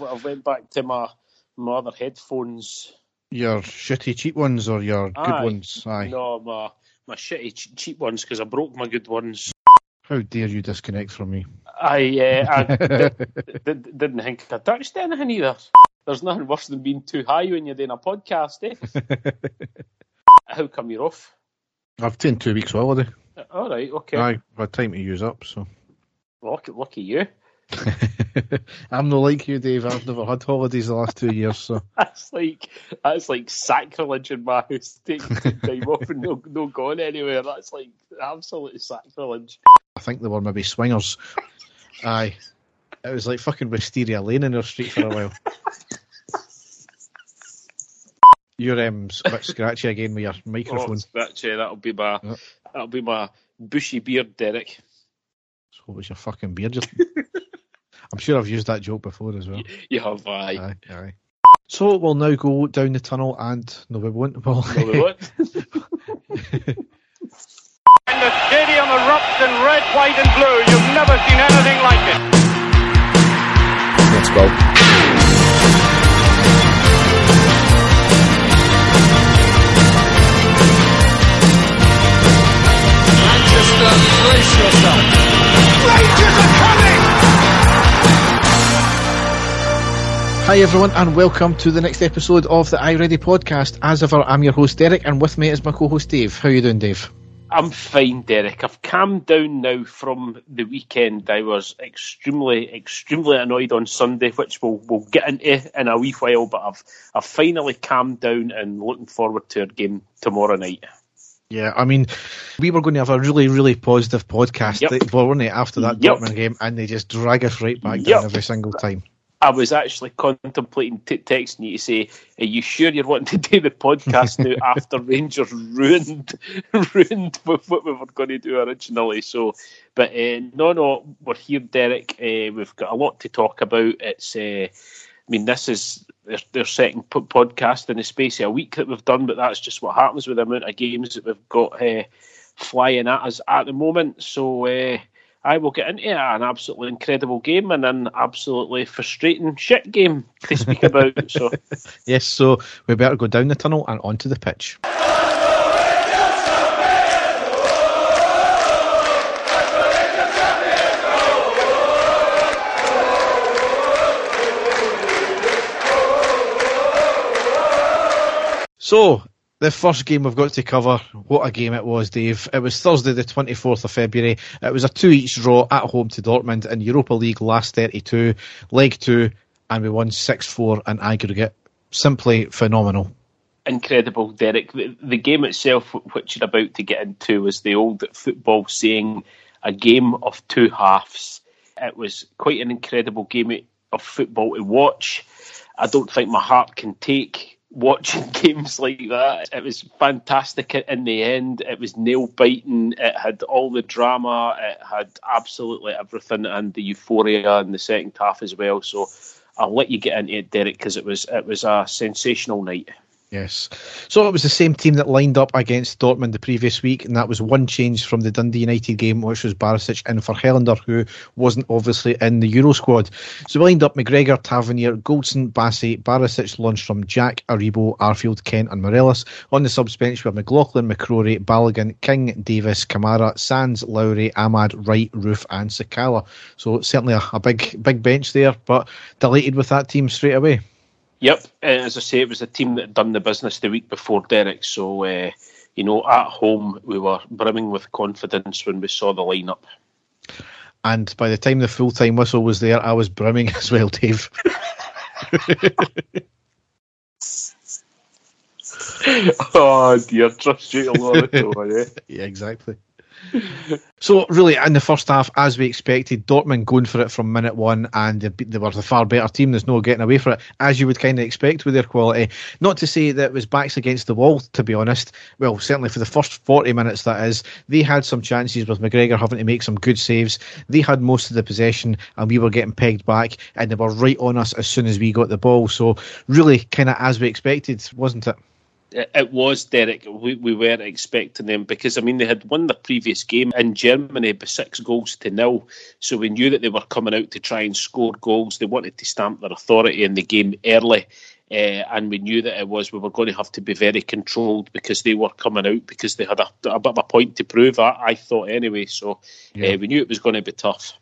I went back to my my other headphones. Your shitty cheap ones or your good ones? Aye. No, my my shitty ch- cheap ones because I broke my good ones. How dare you disconnect from me? I uh, I did, didn't think I touched anything either. There's nothing worse than being too high when you're doing a podcast, eh? How come you're off? I've taken two weeks holiday. All right, okay. Aye, I've had time to use up, so. Lucky, lucky you. I'm not like you, Dave. I've never had holidays the last two years, so. That's like that's like sacrilege in my house. Taking time off and no, no going anywhere. That's like absolute sacrilege. I think they were maybe swingers. Aye. It was like fucking Wisteria Lane in our street for a while. You're um, a bit scratchy again with your Oh, microphone. scratchy. That'll be my Yep. that'll be my bushy beard, Derek. So what was your fucking beard? Just... I'm sure I've used that joke before as well. You have I. Aye, aye. So we'll now go down the tunnel and no, we won't. We'll... No, we won't. And the stadium erupts in red, white, and blue. You've never seen anything like it. Let's go. Manchester, brace yourself. Hi everyone, and welcome to the next episode of the iReady podcast. As ever, I'm your host Derek, and with me is my co-host Dave. How are you doing, Dave? I'm fine, Derek. I've calmed down now from the weekend. I was extremely, extremely annoyed on Sunday, which we'll we'll get into in a wee while. But I've I've finally calmed down and looking forward to our game tomorrow night. Yeah, I mean, we were going to have a really, really positive podcast, Yep. weren't we, after that Yep. Dortmund game, and they just drag us right back Yep. down every single time. I was actually contemplating t- texting you to say, "Are you sure you're wanting to do the podcast now after Rangers ruined ruined with what we were going to do originally?" So, but uh, no, no, we're here, Derek. Uh, we've got a lot to talk about. It's, uh, I mean, this is their, their second po- podcast in the space of a week that we've done, but that's just what happens with the amount of games that we've got uh, flying at us at the moment. So. Uh, I will get into an absolutely incredible game and an absolutely frustrating shit game to speak about. So, Yes, so we better go down the tunnel and onto the pitch. So, the first game we've got to cover, what a game it was, Dave. It was Thursday, the 24th of February. It was a two each draw at home to Dortmund in Europa League last 32, leg two, and we won 6 4 in aggregate. Simply phenomenal. incredible, Derek. The, the game itself, which you're about to get into, was the old football saying a game of two halves. It was quite an incredible game of football to watch. I don't think my heart can take watching games like that. It was fantastic in the end. It was nail biting. It had all the drama. It had absolutely everything and the euphoria in the second half as well. So I'll let you get into it, Derek, because it was it was a sensational night. Yes. So it was the same team that lined up against Dortmund the previous week, and that was one change from the Dundee United game, which was Barisic in for Helander, who wasn't obviously in the Euro squad. So we lined up McGregor, Tavernier, Goldson, Bassey, Barisic, Lundstram, Jack, Aribo, Arfield, Kent, and Morelos. On the subs bench were McLaughlin, McCrorie, Balogun, King, Davis, Kamara, Sands, Lowry, Amad, Wright, Roofe, and Sakala. So certainly a, a big, big bench there, but delighted with that team straight away. Yep, as I say, it was a team that had done the business the week before, Derek. So, uh, you know, at home we were brimming with confidence when we saw the lineup. And by the time the full time whistle was there, I was brimming as well, Dave. oh dear, trust you a lot eh? yeah, exactly. So, really, in the first half, as we expected, Dortmund going for it from minute one, and they, were the far better team. There's no getting away from it, as you would kind of expect with their quality. Not to say that it was backs against the wall, to be honest. Well, certainly for the first 40 minutes, that is. They had some chances with McGregor having to make some good saves. They had most of the possession, and we were getting pegged back, and they were right on us as soon as we got the ball. So, really, kind of as we expected, wasn't it? It was Derek. We, we weren't expecting them because I mean they had won the previous game in Germany by six goals to nil, so we knew that they were coming out to try and score goals. They wanted to stamp their authority in the game early. Uh, and we knew that it was we were going to have to be very controlled because they were coming out because they had a, a bit of a point to prove. I, I thought anyway, so yeah. uh, we knew it was going to be tough.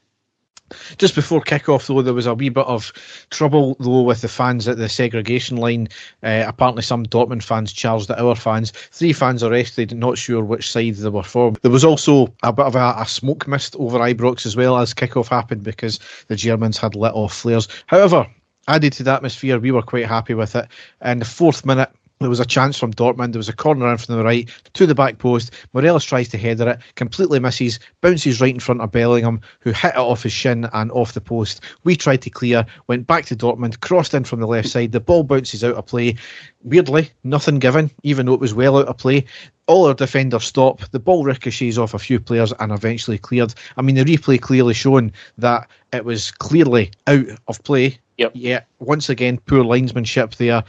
Just before kick-off, though, there was a wee bit of trouble, though, with the fans at the segregation line. Uh, apparently, some Dortmund fans charged at our fans. Three fans arrested, not sure which side they were for. There was also a bit of a, a smoke mist over Ibrox as well as kick-off happened because the Germans had lit off flares. However, added to the atmosphere, we were quite happy with it. And the fourth minute, there was a chance from Dortmund. There was a corner in from the right to the back post. Morelos tries to header it, completely misses, bounces right in front of Bellingham, who hit it off his shin and off the post. We tried to clear, went back to Dortmund, crossed in from the left side. The ball bounces out of play. Weirdly, nothing given, even though it was well out of play. All our defenders stop. The ball ricochets off a few players and eventually cleared. I mean, the replay clearly shown that it was clearly out of play. Yep. Yeah, once again, poor linesmanship there.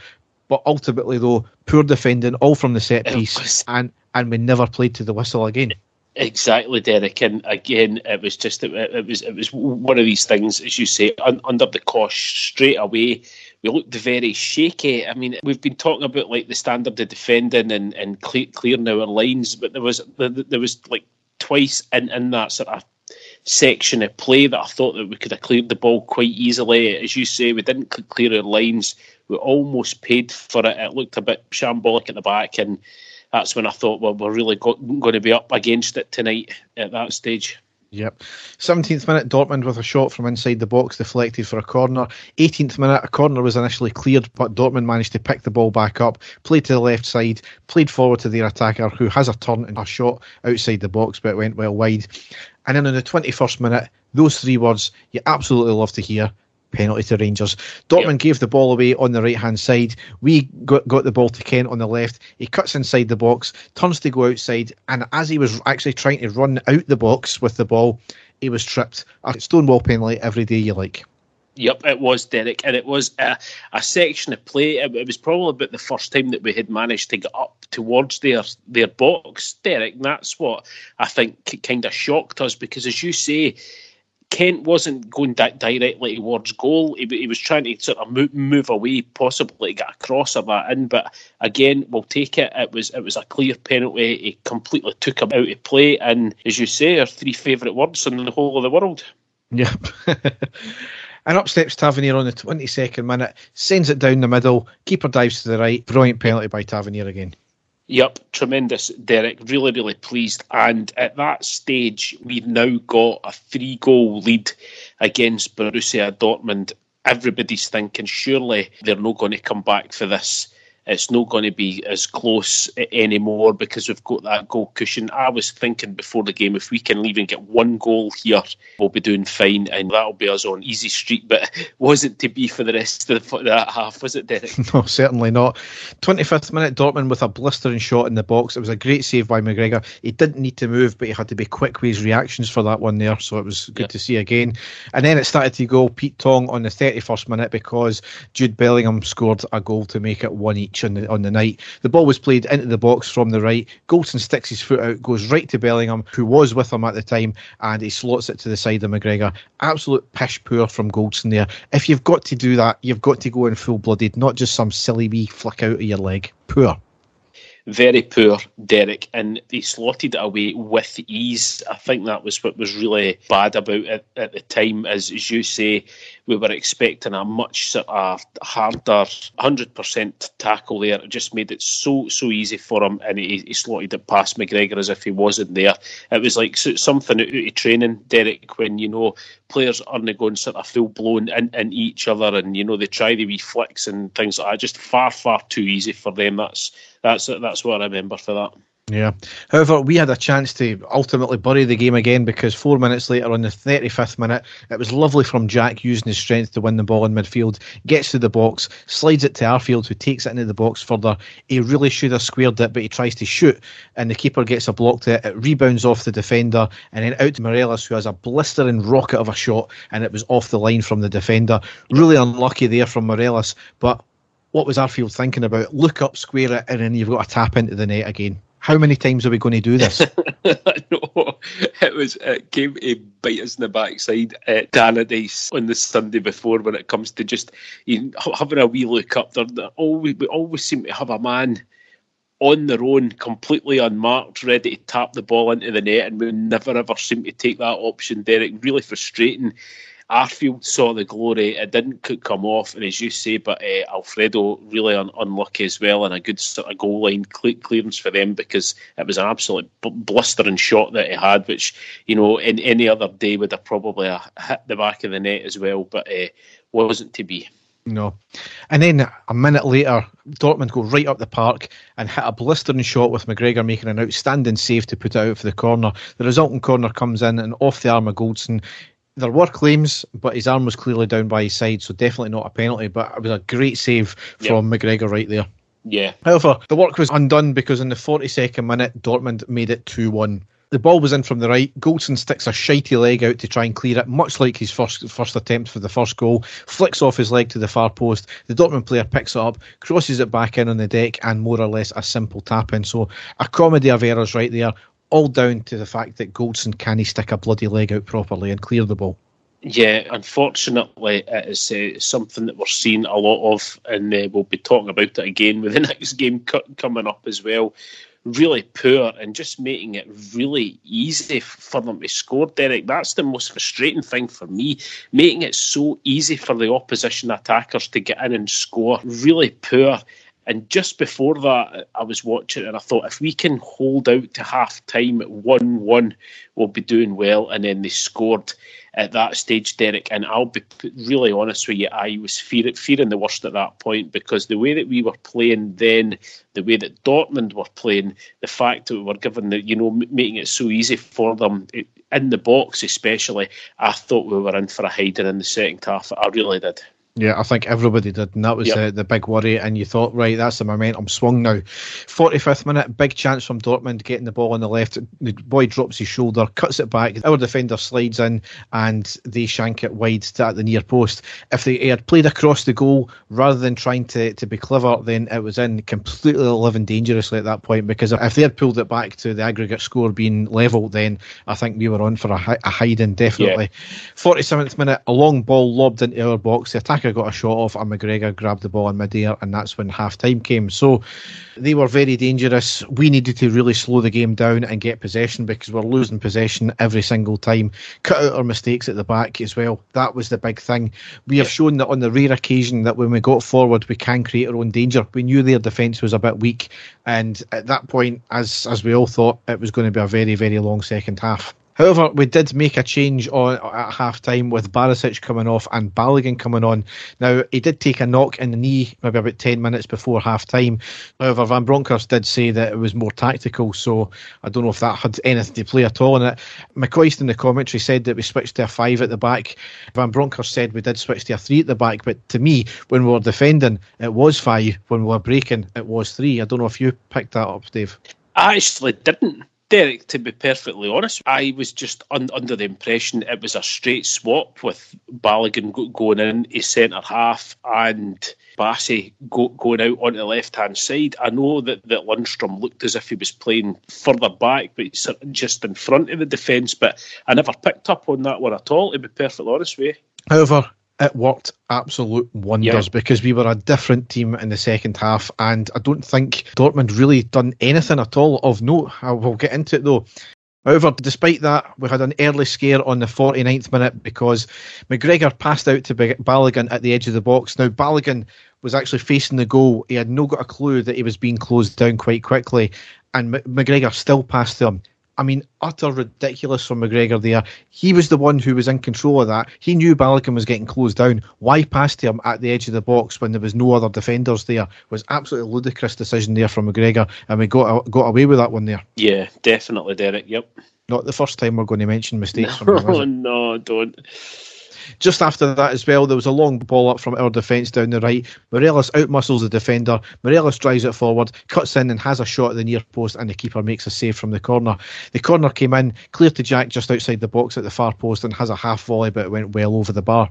But ultimately, though, poor defending, all from the set piece, and and we never played to the whistle again. Exactly, Derek. And again, it was just it, it was it was one of these things, as you say, un, under the cosh straight away. We looked very shaky. I mean, we've been talking about like the standard of defending and and clear, clearing our lines, but there was there was like twice in in that sort of section of play that I thought that we could have cleared the ball quite easily. As you say, we didn't clear our lines. We almost paid for it. It looked a bit shambolic at the back, and that's when I thought, well, we're really going to be up against it tonight at that stage. Yep. 17th minute, Dortmund with a shot from inside the box deflected for a corner. 18th minute, a corner was initially cleared, but Dortmund managed to pick the ball back up, played to the left side, played forward to their attacker, who has a turn and a shot outside the box, but it went well wide. And then in the 21st minute, those three words you absolutely love to hear penalty to Rangers. Dortmund yep. gave the ball away on the right hand side. We got, got the ball to Kent on the left. He cuts inside the box, turns to go outside, and as he was actually trying to run out the box with the ball, he was tripped. A stonewall penalty every day you like. Yep, it was Derek, and it was a, a section of play. It, it, was probably about the first time that we had managed to get up towards their their box, Derek. And that's what I think kind of shocked us because, as you say, Kent wasn't going di- directly towards goal. He, he, was trying to sort of move, move away, possibly get a cross of that in. But again, we'll take it. It was it was a clear penalty. He completely took him out of play. And as you say, our three favourite words in the whole of the world. Yep. And up steps Tavernier on the 22nd minute, sends it down the middle, keeper dives to the right. Brilliant penalty by Tavernier again. Yep, tremendous, Derek. Really, really pleased. And at that stage, we've now got a three goal lead against Borussia Dortmund. Everybody's thinking, surely they're not going to come back for this it's not going to be as close eh, anymore because we've got that goal cushion. I was thinking before the game, if we can even get one goal here, we'll be doing fine, and that'll be us on easy street. But wasn't to be for the rest of the, that half, was it, Derek? No, certainly not. 25th minute, Dortmund with a blistering shot in the box. It was a great save by McGregor. He didn't need to move, but he had to be quick with his reactions for that one there, so it was good to see again. And then it started to go Pete Tong on the 31st minute because Jude Bellingham scored a goal to make it one each on the on the night. The ball was played into the box from the right. Goldson sticks his foot out, goes right to Bellingham, who was with him at the time, and he slots it to the side of McGregor. Absolute pish poor from Goldson there. If you've got to do that, you've got to go in full blooded, not just some silly wee flick out of your leg. Poor very poor, Derek, and he slotted it away with ease. I think that was what was really bad about it at the time. As, as you say, we were expecting a much sort of harder, 100% tackle there. It just made it so, so easy for him, and he, he slotted it past McGregor as if he wasn't there. It was like something out of training, Derek, when, you know, players aren't going sort of full blown in, in each other and, you know, they try the wee flicks and things like that. Just far, far too easy for them. That's that's that's what I remember for that. Yeah. However, we had a chance to ultimately bury the game again because four minutes later, on the 35th minute, it was lovely from Jack using his strength to win the ball in midfield, gets to the box, slides it to Arfield, who takes it into the box further. He really should have squared it, but he tries to shoot, and the keeper gets a block to it. It rebounds off the defender, and then out to Morelos, who has a blistering rocket of a shot, and it was off the line from the defender. Really unlucky there from Morelos, but what was Arfield thinking about? Look up, square it, and then you've got to tap into the net again. How many times are we going to do this? no, it was it came to bite us in the backside uh, at Tannadice on the Sunday before when it comes to just you know, having a wee look up there. Always we always seem to have a man on their own, completely unmarked, ready to tap the ball into the net, and we never ever seem to take that option. Derek, really frustrating. Arfield saw the glory. It didn't come off, and as you say, but uh, Alfredo really un- unlucky as well, and a good sort of goal line cle- clearance for them because it was an absolute b- blistering shot that he had, which you know in any other day would have probably uh, hit the back of the net as well, but uh, wasn't to be. No. And then a minute later, Dortmund go right up the park and hit a blistering shot with McGregor making an outstanding save to put it out for the corner. The resulting corner comes in and off the arm of Goldson there were claims, but his arm was clearly down by his side, so definitely not a penalty. But it was a great save from yep. McGregor right there. Yeah. However, the work was undone because in the 42nd minute, Dortmund made it 2 1. The ball was in from the right. Goldson sticks a shitey leg out to try and clear it, much like his first first attempt for the first goal. Flicks off his leg to the far post. The Dortmund player picks it up, crosses it back in on the deck, and more or less a simple tap in. So a comedy of errors right there all down to the fact that Goldson can he stick a bloody leg out properly and clear the ball. Yeah, unfortunately, it is uh, something that we're seeing a lot of, and uh, we'll be talking about it again with the next game coming up as well. Really poor and just making it really easy for them to score, Derek. That's the most frustrating thing for me. Making it so easy for the opposition attackers to get in and score. Really poor. And just before that, I was watching and I thought, if we can hold out to half time at 1 1, we'll be doing well. And then they scored at that stage, Derek. And I'll be really honest with you, I was fear- fearing the worst at that point because the way that we were playing then, the way that Dortmund were playing, the fact that we were given the, you know, making it so easy for them. in the box, especially, I thought we were in for a hiding in the second half. I really did. Yeah, I think everybody did, and that was yep. uh, the big worry. And you thought, right, that's the momentum swung now. 45th minute, big chance from Dortmund getting the ball on the left. The boy drops his shoulder, cuts it back. Our defender slides in, and they shank it wide at the near post. If they had played across the goal rather than trying to, to be clever, then it was in completely living dangerously at that point. Because if they had pulled it back to the aggregate score being level, then I think we were on for a, a hiding, definitely. Yeah. 47th minute, a long ball lobbed into our box. The attack got a shot off, and McGregor grabbed the ball in midair, and that's when half time came. So they were very dangerous. We needed to really slow the game down and get possession because we're losing possession every single time. Cut out our mistakes at the back as well. That was the big thing. We have shown that on the rare occasion that when we got forward, we can create our own danger. We knew their defence was a bit weak, and at that point, as as we all thought, it was going to be a very very long second half. However, we did make a change on at half time with Barisic coming off and Balogun coming on. Now, he did take a knock in the knee maybe about 10 minutes before half time. However, Van Bronckhorst did say that it was more tactical, so I don't know if that had anything to play at all in it. McCoist in the commentary said that we switched to a five at the back. Van Bronckhorst said we did switch to a three at the back, but to me, when we were defending, it was five. When we were breaking, it was three. I don't know if you picked that up, Dave. I actually didn't. Derek, to be perfectly honest, I was just un- under the impression it was a straight swap with Balogun go- going in a centre half and Bassey go- going out on the left hand side. I know that, that Lundstram looked as if he was playing further back, but just in front of the defence. But I never picked up on that one at all, to be perfectly honest with you. However, it worked absolute wonders because we were a different team in the second half, and I don't think Dortmund really done anything at all of note. Uh, I will get into it though. However, despite that, we had an early scare on the 49th minute because McGregor passed out to Balogun at the edge of the box. Now, Balogun was actually facing the goal. He had no got a clue that he was being closed down quite quickly, and McGregor still passed to him. I mean, utter ridiculous from McGregor there. He was the one who was in control of that. He knew Balogun was getting closed down. Why pass to him at the edge of the box when there was no other defenders there was absolutely ludicrous decision there from McGregor, and we got got away with that one there. Yeah, definitely, Derek. Yep. Not the first time we're going to mention mistakes no, from him. No, don't. Just after that as well, there was a long ball up from our defence down the right. Morelos outmuscles the defender. Morelos drives it forward, cuts in and has a shot at the near post, and the keeper makes a save from the corner. The corner came in, clear to Jack just outside the box at the far post, and has a half volley, but it went well over the bar.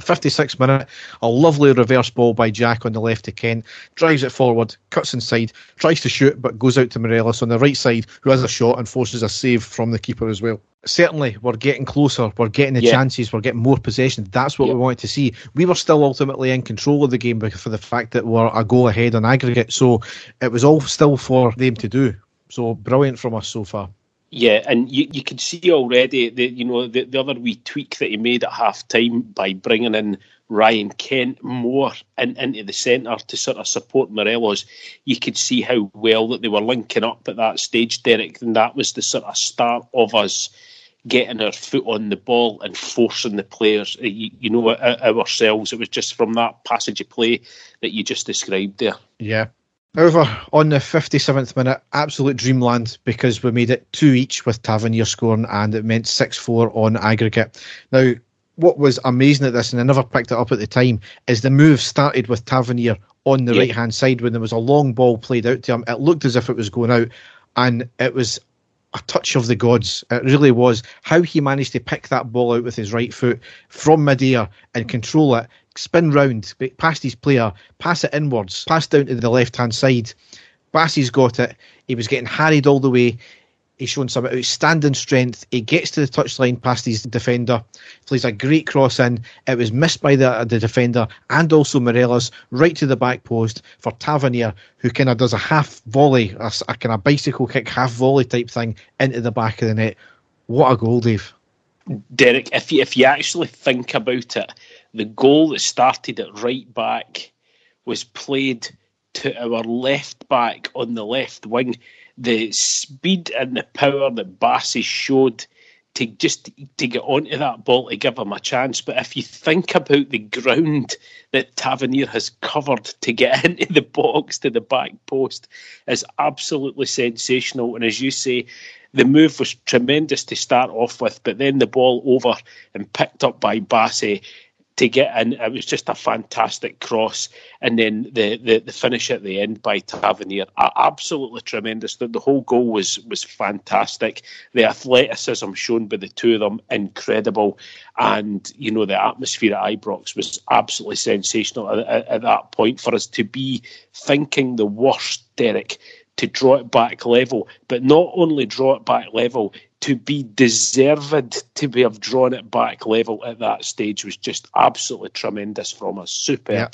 56 minute, a lovely reverse ball by Jack on the left to Kent, drives it forward, cuts inside, tries to shoot, but goes out to Morelos on the right side, who has a shot and forces a save from the keeper as well. Certainly, we're getting closer, we're getting the Yeah. chances, we're getting more possession. That's what Yeah. we wanted to see. We were still ultimately in control of the game because for the fact that we're a goal ahead on aggregate, so it was all still for them to do. So brilliant from us so far. Yeah, and you, you could see already that you know the, the other wee tweak that he made at half time by bringing in Ryan Kent more in, into the centre to sort of support Morelos. You could see how well that they were linking up at that stage, Derek, and that was the sort of start of us getting our foot on the ball and forcing the players, uh, you, you know, uh, ourselves. It was just from that passage of play that you just described there. Yeah. However, on the 57th minute, absolute dreamland because we made it two each with Tavernier scoring and it meant 6 4 on aggregate. Now, what was amazing at this, and I never picked it up at the time, is the move started with Tavernier on the Yeah. right hand side when there was a long ball played out to him. It looked as if it was going out, and it was a touch of the gods. It really was. How he managed to pick that ball out with his right foot from midair and control it, spin round past his player, pass it inwards, pass down to the left hand side. Bassey's got it. He was getting harried all the way. He's shown some outstanding strength. He gets to the touchline past his defender, plays a great cross in. It was missed by the, the defender and also Morelos right to the back post for Tavernier, who kind of does a half volley, a, a kind of bicycle kick, half volley type thing into the back of the net. What a goal, Dave! Derek, if you, if you actually think about it, the goal that started at right back was played to our left back on the left wing. The speed and the power that Bassey showed to just to get onto that ball to give him a chance. But if you think about the ground that Tavernier has covered to get into the box to the back post is absolutely sensational. And as you say, the move was tremendous to start off with, but then the ball over and picked up by Bassey to get in. It was just a fantastic cross, and then the the, the finish at the end by Tavernier, absolutely tremendous. The, the whole goal was was fantastic. The athleticism shown by the two of them, incredible, and you know the atmosphere at Ibrox was absolutely sensational at, at, at that point for us to be thinking the worst, Derek. To draw it back level, but not only draw it back level, to be deserved to be have drawn it back level at that stage was just absolutely tremendous from us. Superb. Yeah.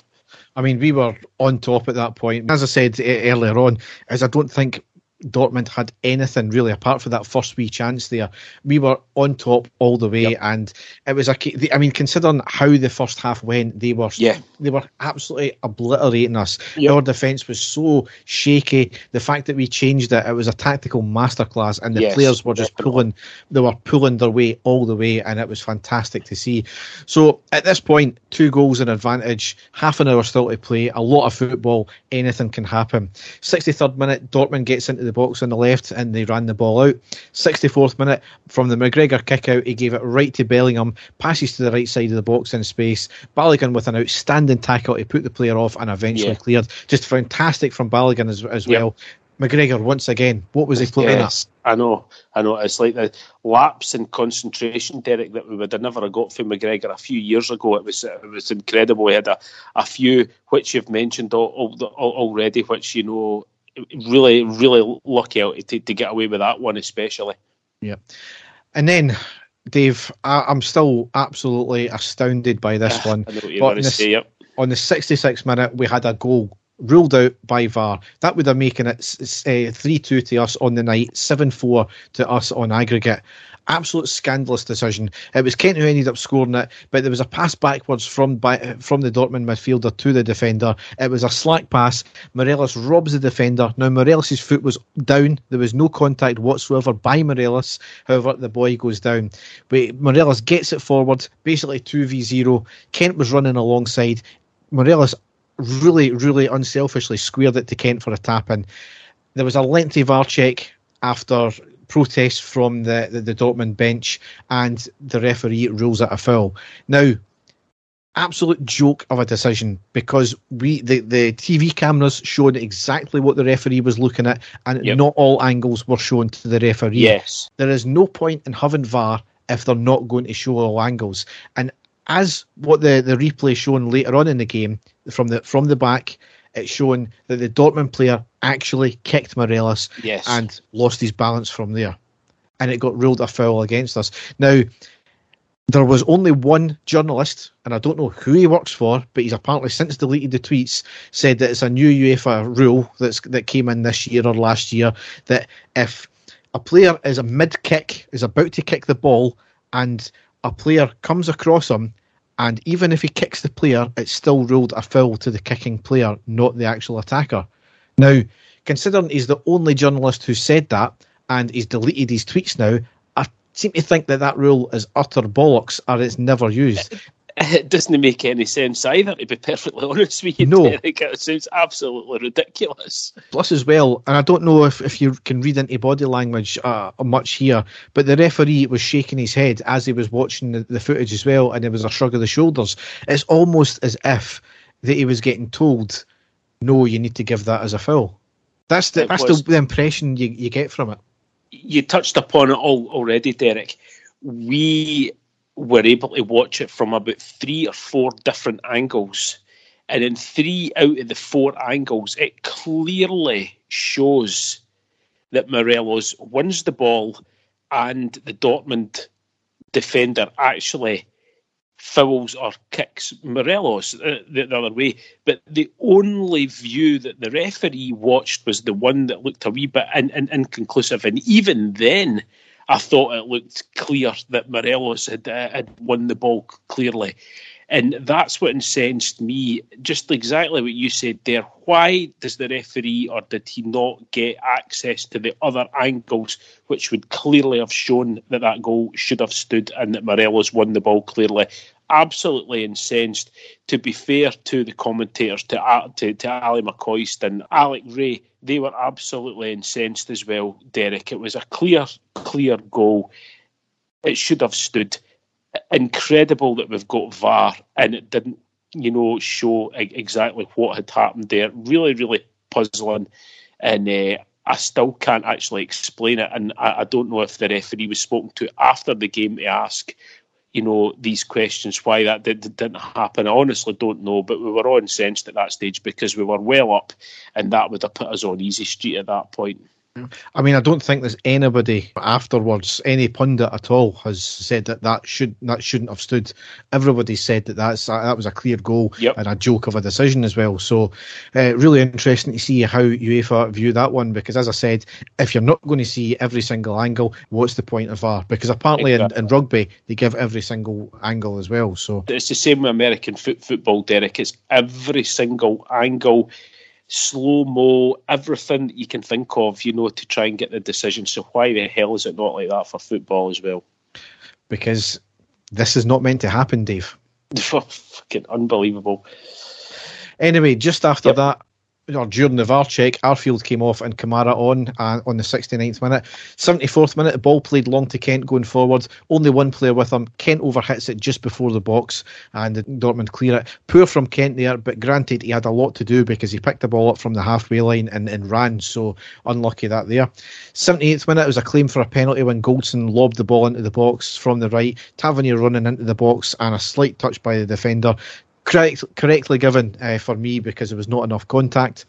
I mean, we were on top at that point. As I said earlier on, as I don't think Dortmund had anything really apart from that first wee chance there. We were on top all the way, and it was a. I mean, considering how the first half went, they were Yeah. they were absolutely obliterating us. Yep. Our defence was so shaky. The fact that we changed it, it was a tactical masterclass, and the Yes, players were just definitely. pulling. They were pulling their way all the way, and it was fantastic to see. So at this point, two goals in advantage, half an hour still to play, a lot of football, anything can happen. 63rd minute, Dortmund gets into the box on the left and they ran the ball out. 64th minute, from the McGregor kick out, he gave it right to Bellingham, passes to the right side of the box in space. Balogun with an outstanding tackle he put the player off and eventually Yeah. cleared. Just fantastic from Balogun as, as Yep. well. McGregor, once again, what was he playing Yes, I know, I know. It's like the lapse in concentration, Derek, that we would have never have got from McGregor a few years ago. It was it was incredible. We had a, a few which you've mentioned al- al- al- already, which you know really really lucky out to, to get away with that one, especially. Yeah. And then, Dave, I, I'm still absolutely astounded by this ah, one. I know what you're But going to this- say. Yep. on the 66th minute, we had a goal ruled out by VAR. That would have making it eh, three two to us on the night, seven four to us on aggregate. Absolute scandalous decision. It was Kent who ended up scoring it, but there was a pass backwards from by, from the Dortmund midfielder to the defender. It was a slack pass. Morelos robs the defender. Now Morelos' foot was down. There was no contact whatsoever by Morelos. However, the boy goes down. But Morelos gets it forward, basically two v zero. Kent was running alongside. Morelos really, really unselfishly squared it to Kent for a tap in. There was a lengthy VAR check after protests from the, the, the Dortmund bench, and the referee rules it a foul. Now, absolute joke of a decision because we the, the TV cameras showed exactly what the referee was looking at, and Yep. not all angles were shown to the referee Yes. there is no point in having VAR if they're not going to show all angles. And as what the, the replay shown later on in the game from the from the back, it's shown that the Dortmund player actually kicked Morelos Yes. and lost his balance from there. And it got ruled a foul against us. Now, there was only one journalist, and I don't know who he works for, but he's apparently since deleted the tweets, said that it's a new UEFA rule that's that came in this year or last year that if a player is a mid kick, is about to kick the ball, and a player comes across him, and even if he kicks the player, it's still ruled a foul to the kicking player, not the actual attacker. Now, considering he's the only journalist who said that, and he's deleted his tweets now, I seem to think that that rule is utter bollocks, or it's never used. It doesn't make any sense either, to be perfectly honest with you, No. Derek. It sounds absolutely ridiculous. Plus, as well, and I don't know if, if you can read into body language uh, much here, but the referee was shaking his head as he was watching the, the footage as well, and there was a shrug of the shoulders. It's almost as if that he was getting told, "No, you need to give that as a foul." That's the It that's was. the, the impression you, you get from it. You touched upon it all already, Derek. We were able to watch it from about three or four different angles. And in three out of the four angles, it clearly shows that Morelos wins the ball and the Dortmund defender actually fouls or kicks Morelos the, the other way. But the only view that the referee watched was the one that looked a wee bit in, in, inconclusive. And even then, I thought it looked clear that Morelos had, uh, had won the ball clearly. And that's what incensed me. Just exactly what you said there. Why does the referee, or did he not get access to the other angles, which would clearly have shown that that goal should have stood and that Morelos won the ball clearly? Absolutely incensed. To be fair to the commentators, to to, to Ali McCoist and Alec Ray, they were absolutely incensed as well. Derek, it was a clear, clear goal. It should have stood incredible that we've got VAR and it didn't, you know, show exactly what had happened there. Really, really puzzling, and uh, I still can't actually explain it. And I, I don't know if the referee was spoken to after the game to ask, you know, these questions why that did, didn't happen. I honestly don't know, but we were all incensed at that stage because we were well up, and that would have put us on easy street at that point. I mean, I don't think there's anybody afterwards, any pundit at all, has said that that should that shouldn't have stood. Everybody said that that's that was a clear goal Yep. and a joke of a decision as well. So, uh, really interesting to see how UEFA view that one because, as I said, if you're not going to see every single angle, what's the point of VAR? Because apparently in, in rugby they give every single angle as well. So It's the same with American foot football, Derek. It's every single angle, slow mo, everything that you can think of, you know, to try and get the decision. So why the hell is it not like that for football as well? because this is not meant to happen, Dave. Fucking unbelievable. Anyway, just after Yep. that, or during the VAR check, Arfield came off and Kamara on uh, on the 69th minute. 74th minute, the ball played long to Kent going forward. Only one player with him. Kent overhits it just before the box and Dortmund clear it. Poor from Kent there, but granted, he had a lot to do because he picked the ball up from the halfway line and, and ran, so unlucky that there. 78th minute, was a claim for a penalty when Goldson lobbed the ball into the box from the right. Tavernier running into the box and a slight touch by the defender correct, correctly given uh, for me because there was not enough contact.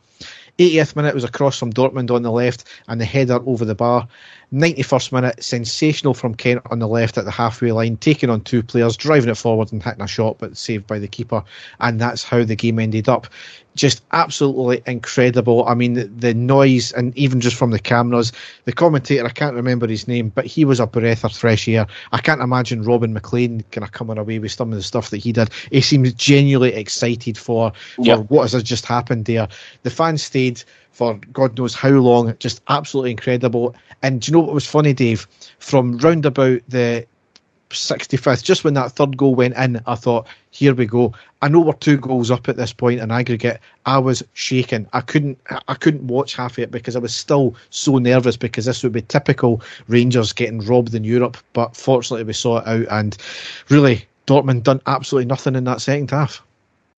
80th minute was across from Dortmund on the left and the header over the bar. 91st minute, sensational from Kent on the left at the halfway line, taking on two players, driving it forward and hitting a shot, but saved by the keeper. And that's how the game ended up. Just absolutely incredible. I mean, the, the noise, and even just from the cameras, the commentator, I can't remember his name, but he was a breath of fresh air. I can't imagine Robin McLean kind of coming away with some of the stuff that he did. He seems genuinely excited for, for what has just happened there. The fans stayed for God knows how long, just absolutely incredible. And do you know what was funny, Dave? From round about the 65th, just when that third goal went in, I thought, here we go. I know we're two goals up at this point in aggregate. I was shaking. I couldn't I couldn't watch half of it because I was still so nervous because this would be typical Rangers getting robbed in Europe. But fortunately we saw it out and really Dortmund done absolutely nothing in that second half.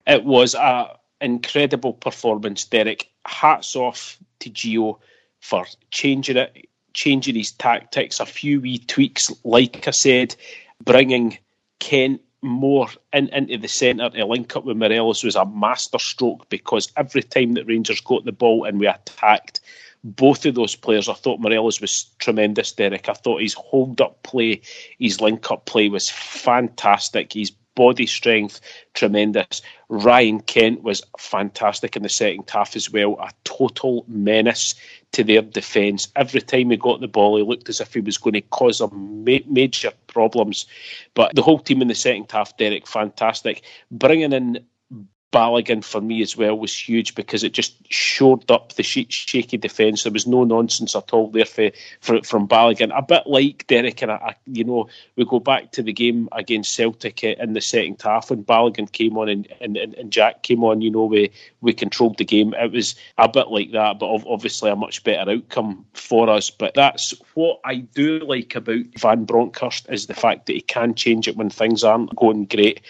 It was a incredible performance, Derek. Hats off to Gio for changing it, changing his tactics, a few wee tweaks, like I said, bringing Kent more in, into the centre to link up with Morelos was a masterstroke because every time that Rangers got the ball and we attacked, both of those players, I thought Morelos was tremendous, Derek. I thought his hold up play, his link up play was fantastic. His body strength, tremendous. Ryan Kent was fantastic in the second half as well. A total menace to their defence. Every time he got the ball, he looked as if he was going to cause them ma- major problems. But the whole team in the second half, Derek, fantastic. Bringing in Balogun for me as well was huge because it just shored up the sh- shaky defence. There was no nonsense at all there for, for, from Balogun. A bit like Derek and I, you know, we go back to the game against Celtic in the second half when Balogun came on and, and, and Jack came on. You know, we we controlled the game. It was a bit like that, but obviously a much better outcome for us. But that's what I do like about Van Bronckhorst is the fact that he can change it when things aren't going great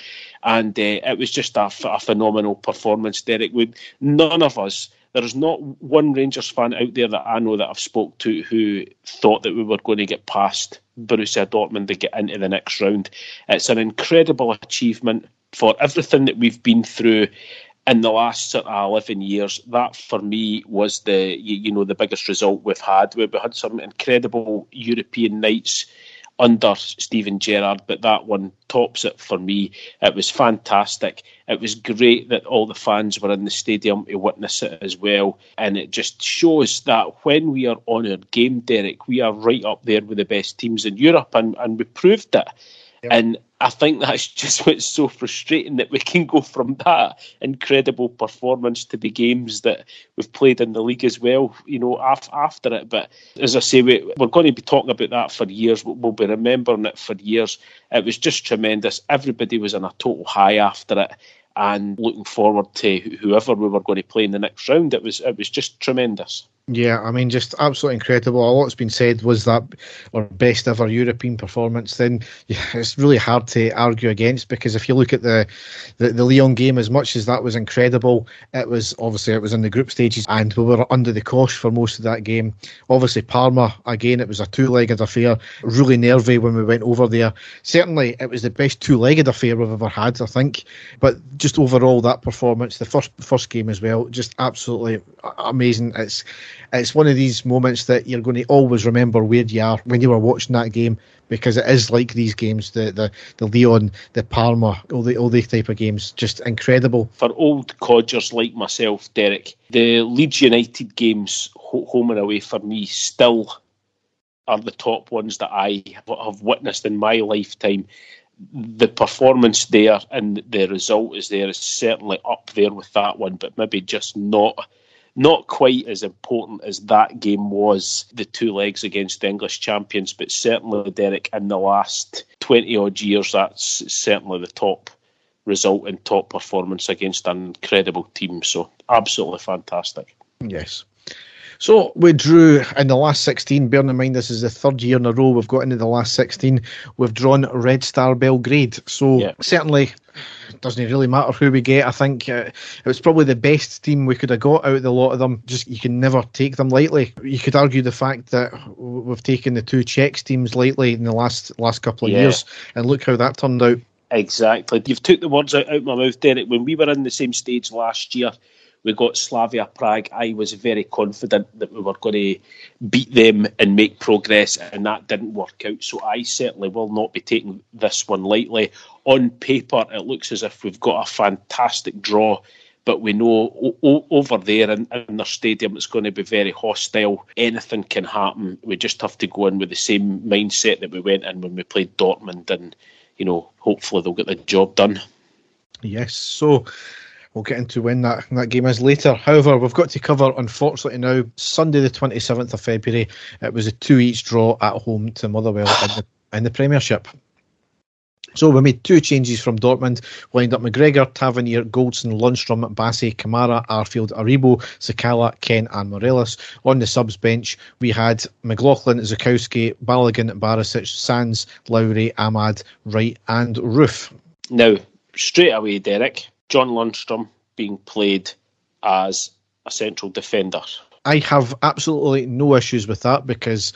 and uh, it was just a, a phenomenal performance. Derek Wood, none of us. There's not one Rangers fan out there that I know that I've spoke to who thought that we were going to get past Borussia Dortmund to get into the next round. It's an incredible achievement for everything that we've been through in the last sort of 11 years, that for me was the you, know the biggest result we've had. We had some incredible European nights under Steven Gerrard, but that one tops it for me. It was fantastic. It was great that all the fans were in the stadium to witness it as well. And it just shows that when we are on our game, Derek, we are right up there with the best teams in Europe, and, and we proved that. Yep. And I think that's just what's so frustrating that we can go from that incredible performance to the games that we've played in the league as well, you know, af- after it. But as I say, we, are going to be talking about that for years. We'll be remembering it for years. It was just tremendous. Everybody was in a total high after it and looking forward to whoever we were going to play in the next round. It was it was just tremendous. Yeah, I mean, just absolutely incredible. A lot's been said was that our best ever European performance. Then yeah, it's really hard to argue against because if you look at the, the the game, as much as that was incredible, it was obviously it was in the group stages and we were under the cosh for most of that game. Obviously, Parma again, it was a two-legged affair, really nervy when we went over there. Certainly, it was the best two-legged affair we've ever had, I think. But just overall, that performance, the first first game as well, just absolutely amazing. It's it's one of these moments that you're going to always remember where you are when you were watching that game because it is like these games, the the, the Lyon, the Parma, all the all these type of games, just incredible. For old codgers like myself, Derek, the Leeds United games, home and away, for me, still are the top ones that I have witnessed in my lifetime. The performance there and the result is there is certainly up there with that one, but maybe just not not quite as important as that game was, the two legs against the English champions, but certainly, Derek, in the last 20 odd years, that's certainly the top result and top performance against an incredible team. So, absolutely fantastic. Yes. So we drew in the last 16. Bearing in mind this is the third year in a row we've got into the last 16. We've drawn Red Star Belgrade. So yeah. certainly doesn't really matter who we get. I think uh, it was probably the best team we could have got out of the lot of them. Just you can never take them lightly. You could argue the fact that we've taken the two Czechs teams lightly in the last last couple of yeah. years, and look how that turned out. Exactly. You've took the words out, out of my mouth, Derek. When we were in the same stage last year, we got Slavia Prague. I was very confident that we were going to beat them and make progress, and that didn't work out. So I certainly will not be taking this one lightly. On paper, it looks as if we've got a fantastic draw. But we know o- o- over there in, in their stadium it's going to be very hostile. Anything can happen. We just have to go in with the same mindset that we went in when we played Dortmund, and you know, hopefully they'll get the job done. Yes. So We'll get into when that, that game is later. However, we've got to cover, unfortunately, now Sunday, the 27th of February. It was a 2 each draw at home to Motherwell in the, in the Premiership. So we made two changes from Dortmund. Lined up McGregor, Tavernier, Goldson, Lundstram, Bassey, Kamara, Arfield, Aribo, Sakala, Kent, and Morelos. On the subs bench, we had McLaughlin, Zukowski, Balogun, Barisic, Sands, Lowry, Amad, Wright, and Roofe. Now, straight away, Derek, John Lundstram being played as a central defender. I have absolutely no issues with that because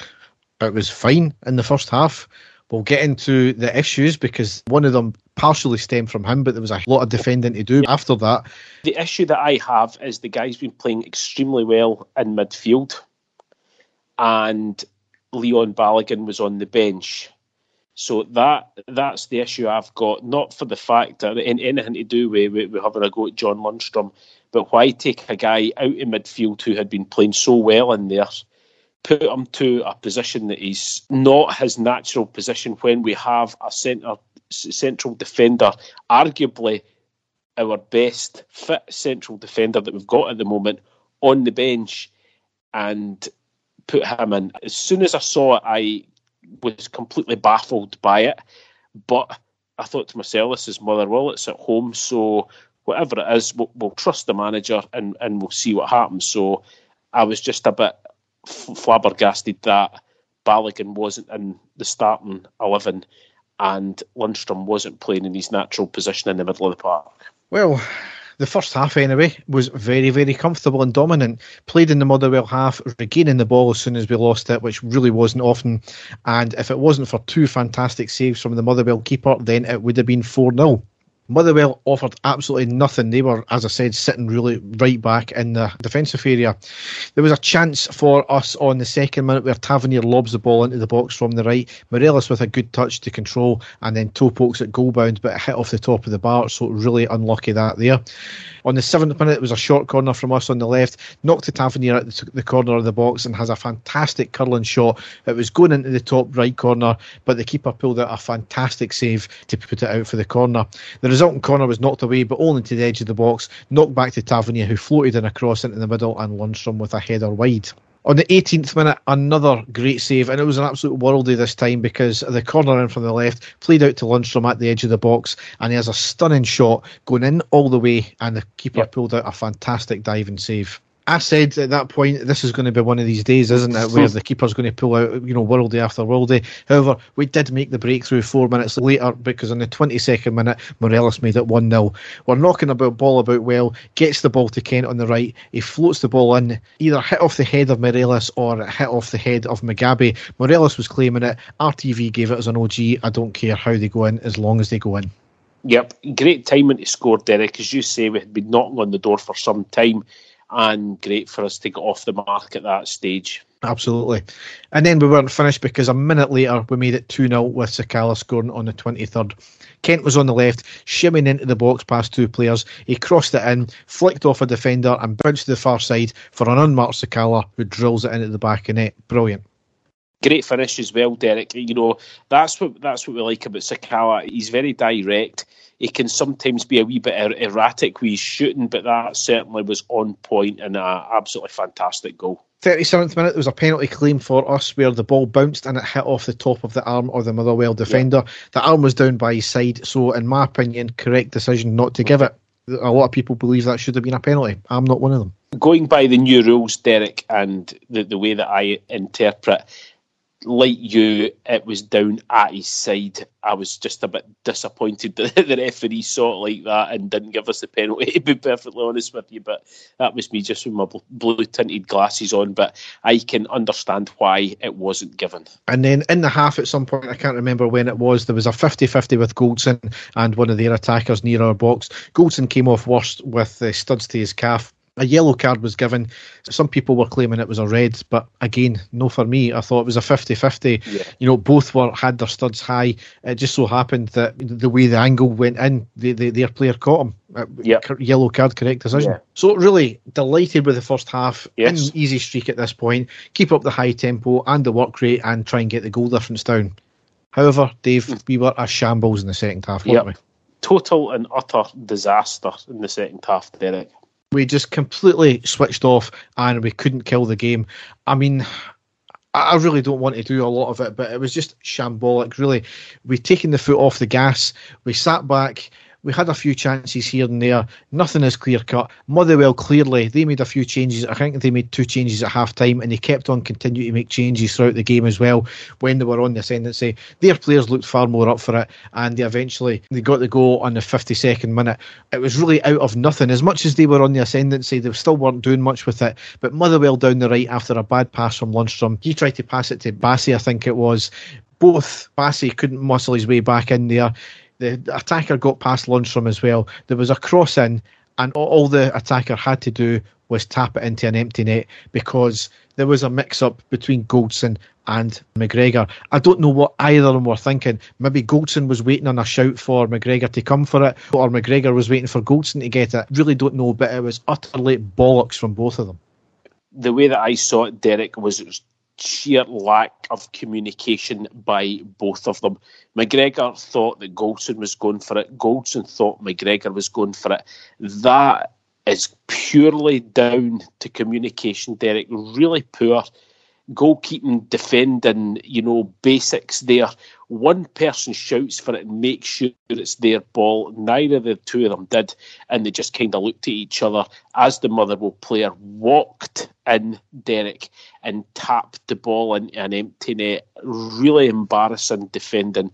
it was fine in the first half. We'll get into the issues because one of them partially stemmed from him, but there was a lot of defending to do after that. The issue that I have is the guy's been playing extremely well in midfield, and Leon Balogun was on the bench. So that that's the issue I've got. Not for the fact that in anything to do with, with having a go at John Lundstram, but why take a guy out in midfield who had been playing so well in there, put him to a position that is not his natural position when we have a centre central defender, arguably our best fit central defender that we've got at the moment, on the bench, and put him in. As soon as I saw it, I was completely baffled by it. But I thought to myself, this is Motherwell, it's at home, so whatever it is, we'll, we'll trust the manager and, and we'll see what happens. So I was just a bit flabbergasted that Balogun wasn't in the starting 11 and Lundstram wasn't playing in his natural position in the middle of the park. Well, the first half, anyway, was very, very comfortable and dominant. Played in the Motherwell half, regaining the ball as soon as we lost it, which really wasn't often. And if it wasn't for two fantastic saves from the Motherwell keeper, then it would have been 4 0. Motherwell offered absolutely nothing. They were, as I said, sitting really right back in the defensive area. There was a chance for us on the second minute where Tavernier lobs the ball into the box from the right. Morelos with a good touch to control, and then toe pokes at goal bound, but it hit off the top of the bar, so really unlucky that there. On the seventh minute, it was a short corner from us on the left, knocked to Tavernier at the, the corner of the box and has a fantastic curling shot. It was going into the top right corner, but the keeper pulled out a fantastic save to put it out for the corner. The resulting corner was knocked away, but only to the edge of the box, knocked back to Tavernier, who floated in across into the middle, and Lundstram with a header wide. On the 18th minute, another great save, and it was an absolute worldie this time because the corner in from the left played out to Lundstram at the edge of the box, and he has a stunning shot going in all the way, and the keeper yep. pulled out a fantastic diving save. I said at that point, this is going to be one of these days, isn't it, where the keeper's going to pull out, you know, worldy after worldy. However, we did make the breakthrough four minutes later because in the 22nd minute, Morelos made it 1 0. We're knocking about ball about well, gets the ball to Kent on the right. He floats the ball in, either hit off the head of Morelos or hit off the head of Mugabi. Morelos was claiming it. RTV gave it as an OG. I don't care how they go in as long as they go in. Yep, great timing to score, Derek. As you say, we had been knocking on the door for some time and great for us to get off the mark at that stage. Absolutely. And then we weren't finished because a minute later we made it 2 0 with Sakala scoring on the 23rd. Kent was on the left, shimming into the box past two players. He crossed it in, flicked off a defender, and bounced to the far side for an unmarked Sakala who drills it into the back of net. Brilliant. Great finish as well, Derek. You know that's what that's what we like about Sakala. He's very direct he can sometimes be a wee bit er- erratic with his shooting, but that certainly was on point and an absolutely fantastic goal. 37th minute, there was a penalty claim for us where the ball bounced and it hit off the top of the arm of the Motherwell defender. Yeah. The arm was down by his side, so in my opinion, correct decision not to give it. A lot of people believe that should have been a penalty. I'm not one of them. Going by the new rules, Derek, and the, the way that I interpret like you, it was down at his side. I was just a bit disappointed that the referee saw it like that and didn't give us the penalty, to be perfectly honest with you. But that was me just with my blue tinted glasses on. But I can understand why it wasn't given. And then in the half, at some point, I can't remember when it was, there was a 50 50 with Goldson and one of their attackers near our box. Goldson came off worst with the studs to his calf a yellow card was given. Some people were claiming it was a red, but again, no for me. I thought it was a 50 50. Yeah. You know, both were had their studs high. It just so happened that the way the angle went in, the, the, their player caught him. Uh, yep. Yellow card, correct decision. Yeah. So, really delighted with the first half. Yes. In easy streak at this point. Keep up the high tempo and the work rate and try and get the goal difference down. However, Dave, mm. we were a shambles in the second half, weren't yep. we? Total and utter disaster in the second half, Derek we just completely switched off and we couldn't kill the game. I mean, I really don't want to do a lot of it, but it was just shambolic. Really, we taken the foot off the gas. We sat back we had a few chances here and there. Nothing is clear cut. Motherwell clearly they made a few changes. I think they made two changes at half time, and they kept on continuing to make changes throughout the game as well. When they were on the ascendancy, their players looked far more up for it, and they eventually they got the goal on the 52nd minute. It was really out of nothing. As much as they were on the ascendancy, they still weren't doing much with it. But Motherwell down the right after a bad pass from Lundstram, he tried to pass it to Bassey, I think it was. Both Bassey couldn't muscle his way back in there the attacker got past Lundstram as well. There was a cross in, and all the attacker had to do was tap it into an empty net because there was a mix up between Goldson and McGregor. I don't know what either of them were thinking. Maybe Goldson was waiting on a shout for McGregor to come for it, or McGregor was waiting for Goldson to get it. Really don't know, but it was utterly bollocks from both of them. The way that I saw it, Derek, was sheer lack of communication by both of them. McGregor thought that Goldson was going for it. Goldson thought McGregor was going for it. That is purely down to communication, Derek. Really poor goalkeeping, defending, you know, basics there. One person shouts for it makes sure it's their ball. Neither of the two of them did, and they just kind of looked at each other as the Motherwell player walked in Derek and tapped the ball into an empty net. Really embarrassing defending.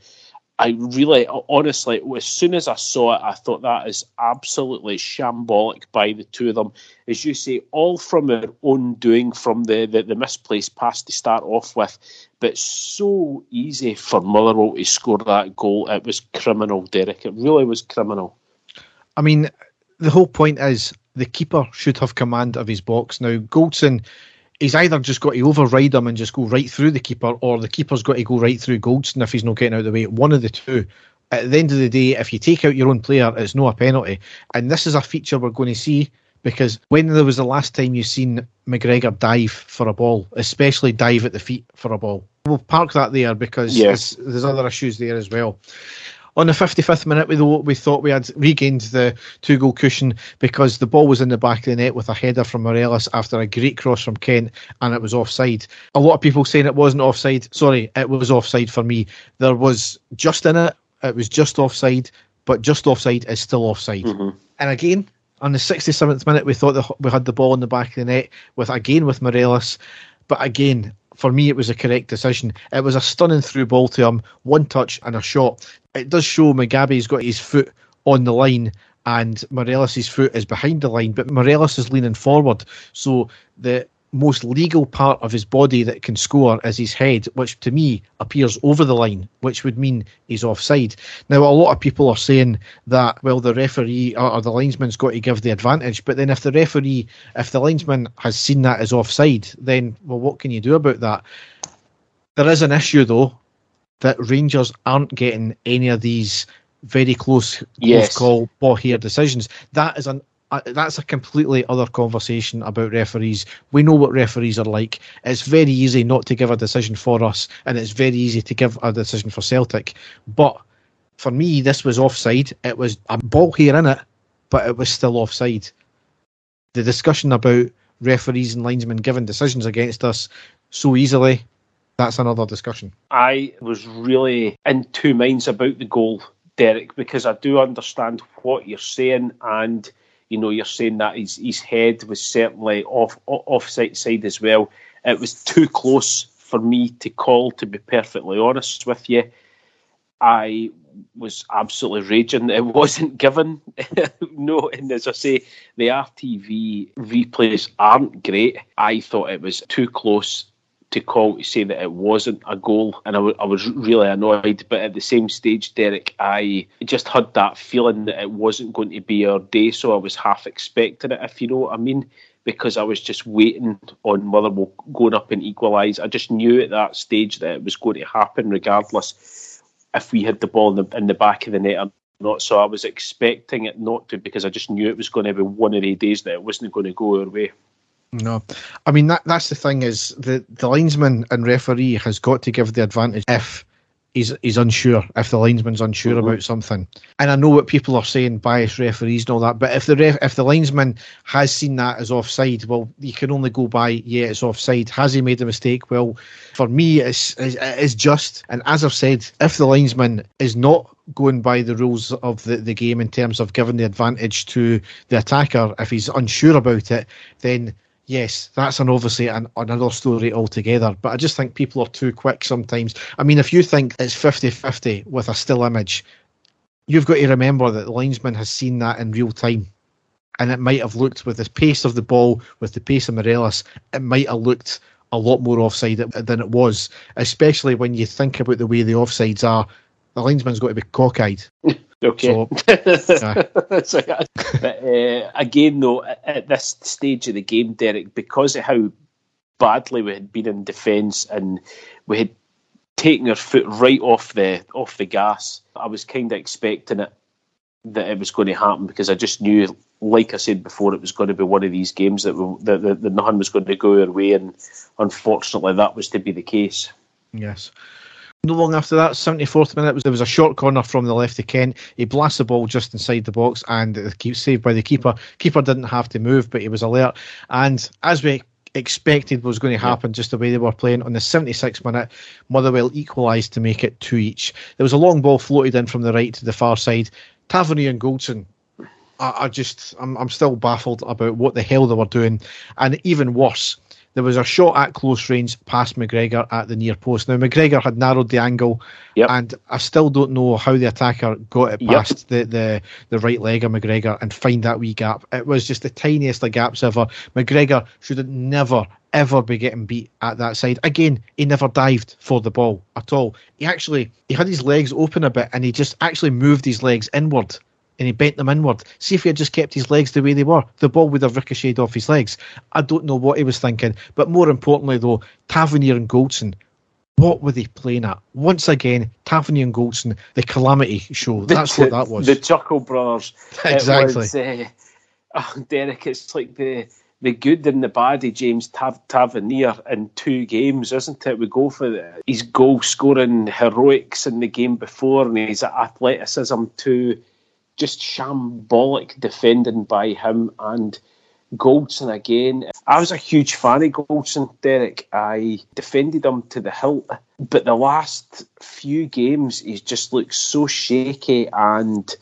I really, honestly, as soon as I saw it, I thought that is absolutely shambolic by the two of them. As you say, all from their own doing, from the, the, the misplaced pass to start off with, but so easy for Motherwell to score that goal. It was criminal, Derek. It really was criminal. I mean, the whole point is the keeper should have command of his box. Now, Goldson he's either just got to override him and just go right through the keeper, or the keeper's got to go right through Goldson if he's not getting out of the way. One of the two. At the end of the day, if you take out your own player, it's no a penalty. And this is a feature we're going to see because when there was the last time you seen McGregor dive for a ball, especially dive at the feet for a ball, we'll park that there because yes. there's, there's other issues there as well. On the 55th minute, we, we thought we had regained the two goal cushion because the ball was in the back of the net with a header from Morelos after a great cross from Kent and it was offside. A lot of people saying it wasn't offside. Sorry, it was offside for me. There was just in it, it was just offside, but just offside is still offside. Mm-hmm. And again, on the 67th minute, we thought that we had the ball in the back of the net with again with Morelos. But again, for me, it was a correct decision. It was a stunning through ball to him, one touch and a shot. It does show Mugabi's got his foot on the line and Morelos' foot is behind the line, but Morelos is leaning forward. So the most legal part of his body that can score is his head, which to me appears over the line, which would mean he's offside. Now, a lot of people are saying that, well, the referee or the linesman's got to give the advantage, but then if the referee, if the linesman has seen that as offside, then, well, what can you do about that? There is an issue, though, that Rangers aren't getting any of these very close, yes. close call ball here decisions. That is an that's a completely other conversation about referees. We know what referees are like. It's very easy not to give a decision for us, and it's very easy to give a decision for Celtic. But for me, this was offside. It was a ball here in it, but it was still offside. The discussion about referees and linesmen giving decisions against us so easily, that's another discussion. I was really in two minds about the goal, Derek, because I do understand what you're saying and you know, you're saying that his his head was certainly off offside side as well. It was too close for me to call. To be perfectly honest with you, I was absolutely raging. It wasn't given. no, and as I say, the RTV replays aren't great. I thought it was too close to call to say that it wasn't a goal, and I, w- I was really annoyed. But at the same stage, Derek, I just had that feeling that it wasn't going to be our day, so I was half expecting it, if you know what I mean, because I was just waiting on Motherwell going up and equalise. I just knew at that stage that it was going to happen, regardless if we had the ball in the, in the back of the net or not. So I was expecting it not to, because I just knew it was going to be one of the days that it wasn't going to go our way. No, I mean that that's the thing is the the linesman and referee has got to give the advantage if he's he's unsure if the linesman's unsure mm-hmm. about something. And I know what people are saying, biased referees and all that. But if the ref, if the linesman has seen that as offside, well, you can only go by yeah, it's offside. Has he made a mistake? Well, for me, it's it's, it's just. And as I've said, if the linesman is not going by the rules of the, the game in terms of giving the advantage to the attacker, if he's unsure about it, then yes, that's an obviously an, another story altogether. But I just think people are too quick sometimes. I mean, if you think it's 50 50 with a still image, you've got to remember that the linesman has seen that in real time. And it might have looked with the pace of the ball, with the pace of Morelos, it might have looked a lot more offside than it was, especially when you think about the way the offsides are the linesman's got to be cockeyed. Okay. So, So, but, uh, again, though, at, this stage of the game, Derek, because of how badly we had been in defence and we had taken our foot right off the off the gas, I was kind of expecting it that it was going to happen because I just knew, like I said before, it was going to be one of these games that, we, that, that, that nothing was going to go our way, and unfortunately, that was to be the case. Yes. No long after that, 74th minute, was there was a short corner from the left of Kent. He blasts the ball just inside the box and it keeps saved by the keeper. Keeper didn't have to move, but he was alert. And as we expected was going to happen, just the way they were playing, on the 76th minute, Motherwell equalised to make it two each. There was a long ball floated in from the right to the far side. Tavernier and Goldson I, I just I'm I'm still baffled about what the hell they were doing, and even worse, there was a shot at close range past McGregor at the near post. Now McGregor had narrowed the angle, Yep. and I still don't know how the attacker got it Yep. past the, the the right leg of McGregor and find that wee gap. It was just the tiniest of gaps ever. McGregor should have never ever be getting beat at that side. Again, he never dived for the ball at all. He actually he had his legs open a bit and he just actually moved his legs inward and he bent them inward. See if he had just kept his legs the way they were, the ball would have ricocheted off his legs. I don't know what he was thinking. But more importantly, though, Tavernier and Goldson, what were they playing at? Once again, Tavernier and Goldson, the calamity show. That's what that was. The Chuckle Brothers. Exactly. was, uh, oh, Derek, it's like the the good and the bad of James Tav- Tavernier in two games, isn't it? We go for the, his goal scoring heroics in the game before and his athleticism to just shambolic defending by him and Goldson again. I was a huge fan of Goldson, Derek. I defended him to the hilt, but the last few games he's just looked so shaky and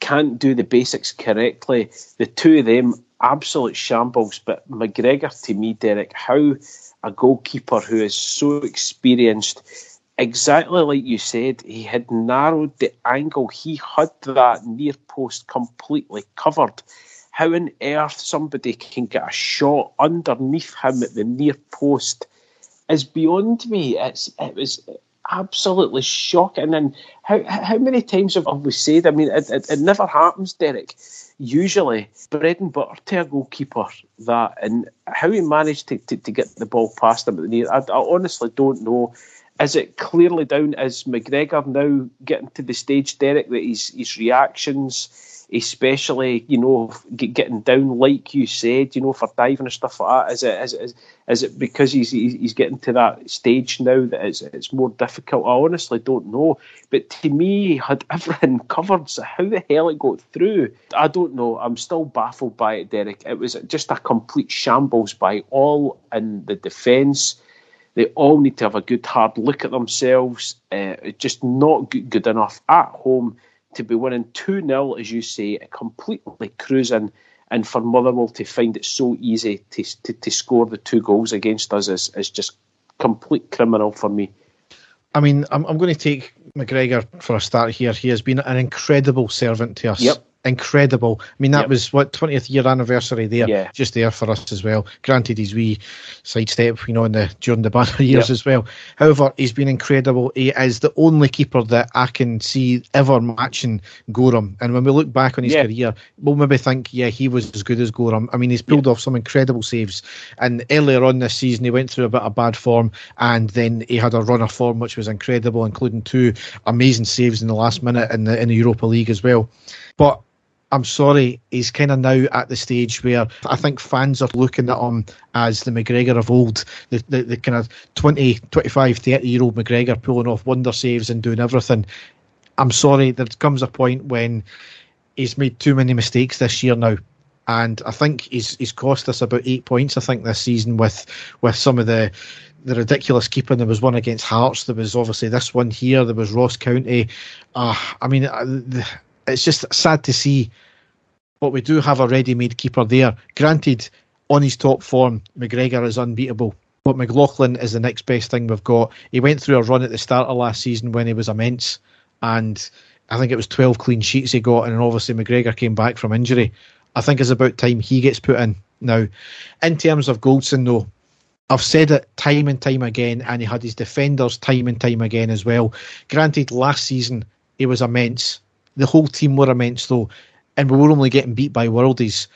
can't do the basics correctly. The two of them, absolute shambles. But McGregor, to me, Derek, how a goalkeeper who is so experienced, exactly like you said, he had narrowed the angle. He had that near post completely covered. How on earth somebody can get a shot underneath him at the near post is beyond me. It's it was absolutely shocking. And how how many times have we said? I mean, it, it, it never happens, Derek. Usually, bread and butter to a goalkeeper that, and how he managed to, to, to get the ball past him at the near. I, I honestly don't know. Is it clearly down as McGregor now getting to the stage, Derek, that his his reactions, especially you know get, getting down like you said, you know for diving and stuff like that, is it is, is, is it because he's he's getting to that stage now that it's it's more difficult? I honestly don't know. But to me, had everything covered. So how the hell it got through, I don't know. I'm still baffled by it, Derek. It was just a complete shambles by all in the defence. They all need to have a good hard look at themselves. Uh, just not good, good enough at home to be winning 2 0, as you say, completely cruising, and for Motherwell to find it so easy to, to, to score the two goals against us is, is just complete criminal for me. I mean, I'm, I'm going to take McGregor for a start here. He has been an incredible servant to us. Yep. Incredible. I mean, that Yep. was what 20th year anniversary there, Yeah. just there for us as well. Granted, his wee sidestep, you know, in the during the banner years Yep. as well. However, he's been incredible. He is the only keeper that I can see ever matching Goram. And when we look back on his Yeah. career, we'll maybe think, yeah, he was as good as Goram. I mean, he's pulled off some incredible saves. And earlier on this season, he went through a bit of bad form, and then he had a run of form which was incredible, including two amazing saves in the last minute in the in the Europa League as well. But I'm sorry, he's kind of now at the stage where I think fans are looking at him as the McGregor of old, the, the, the kind of 20, 25, 30 year old McGregor pulling off wonder saves and doing everything. I'm sorry, there comes a point when he's made too many mistakes this year now. And I think he's he's cost us about eight points, I think, this season with with some of the the ridiculous keeping. There was one against Hearts. There was obviously this one here. There was Ross County. Uh, I mean, uh, the- it's just sad to see. But we do have a ready-made keeper there. Granted, on his top form, McGregor is unbeatable. But McLaughlin is the next best thing we've got. He went through a run at the start of last season when he was immense, and I think it was 12 clean sheets he got, and obviously McGregor came back from injury. I think it's about time he gets put in now. In terms of Goldson, though, I've said it time and time again, and he had his defenders time and time again as well. Granted, last season he was immense. The whole team were immense though, and we were only getting beat by worldies.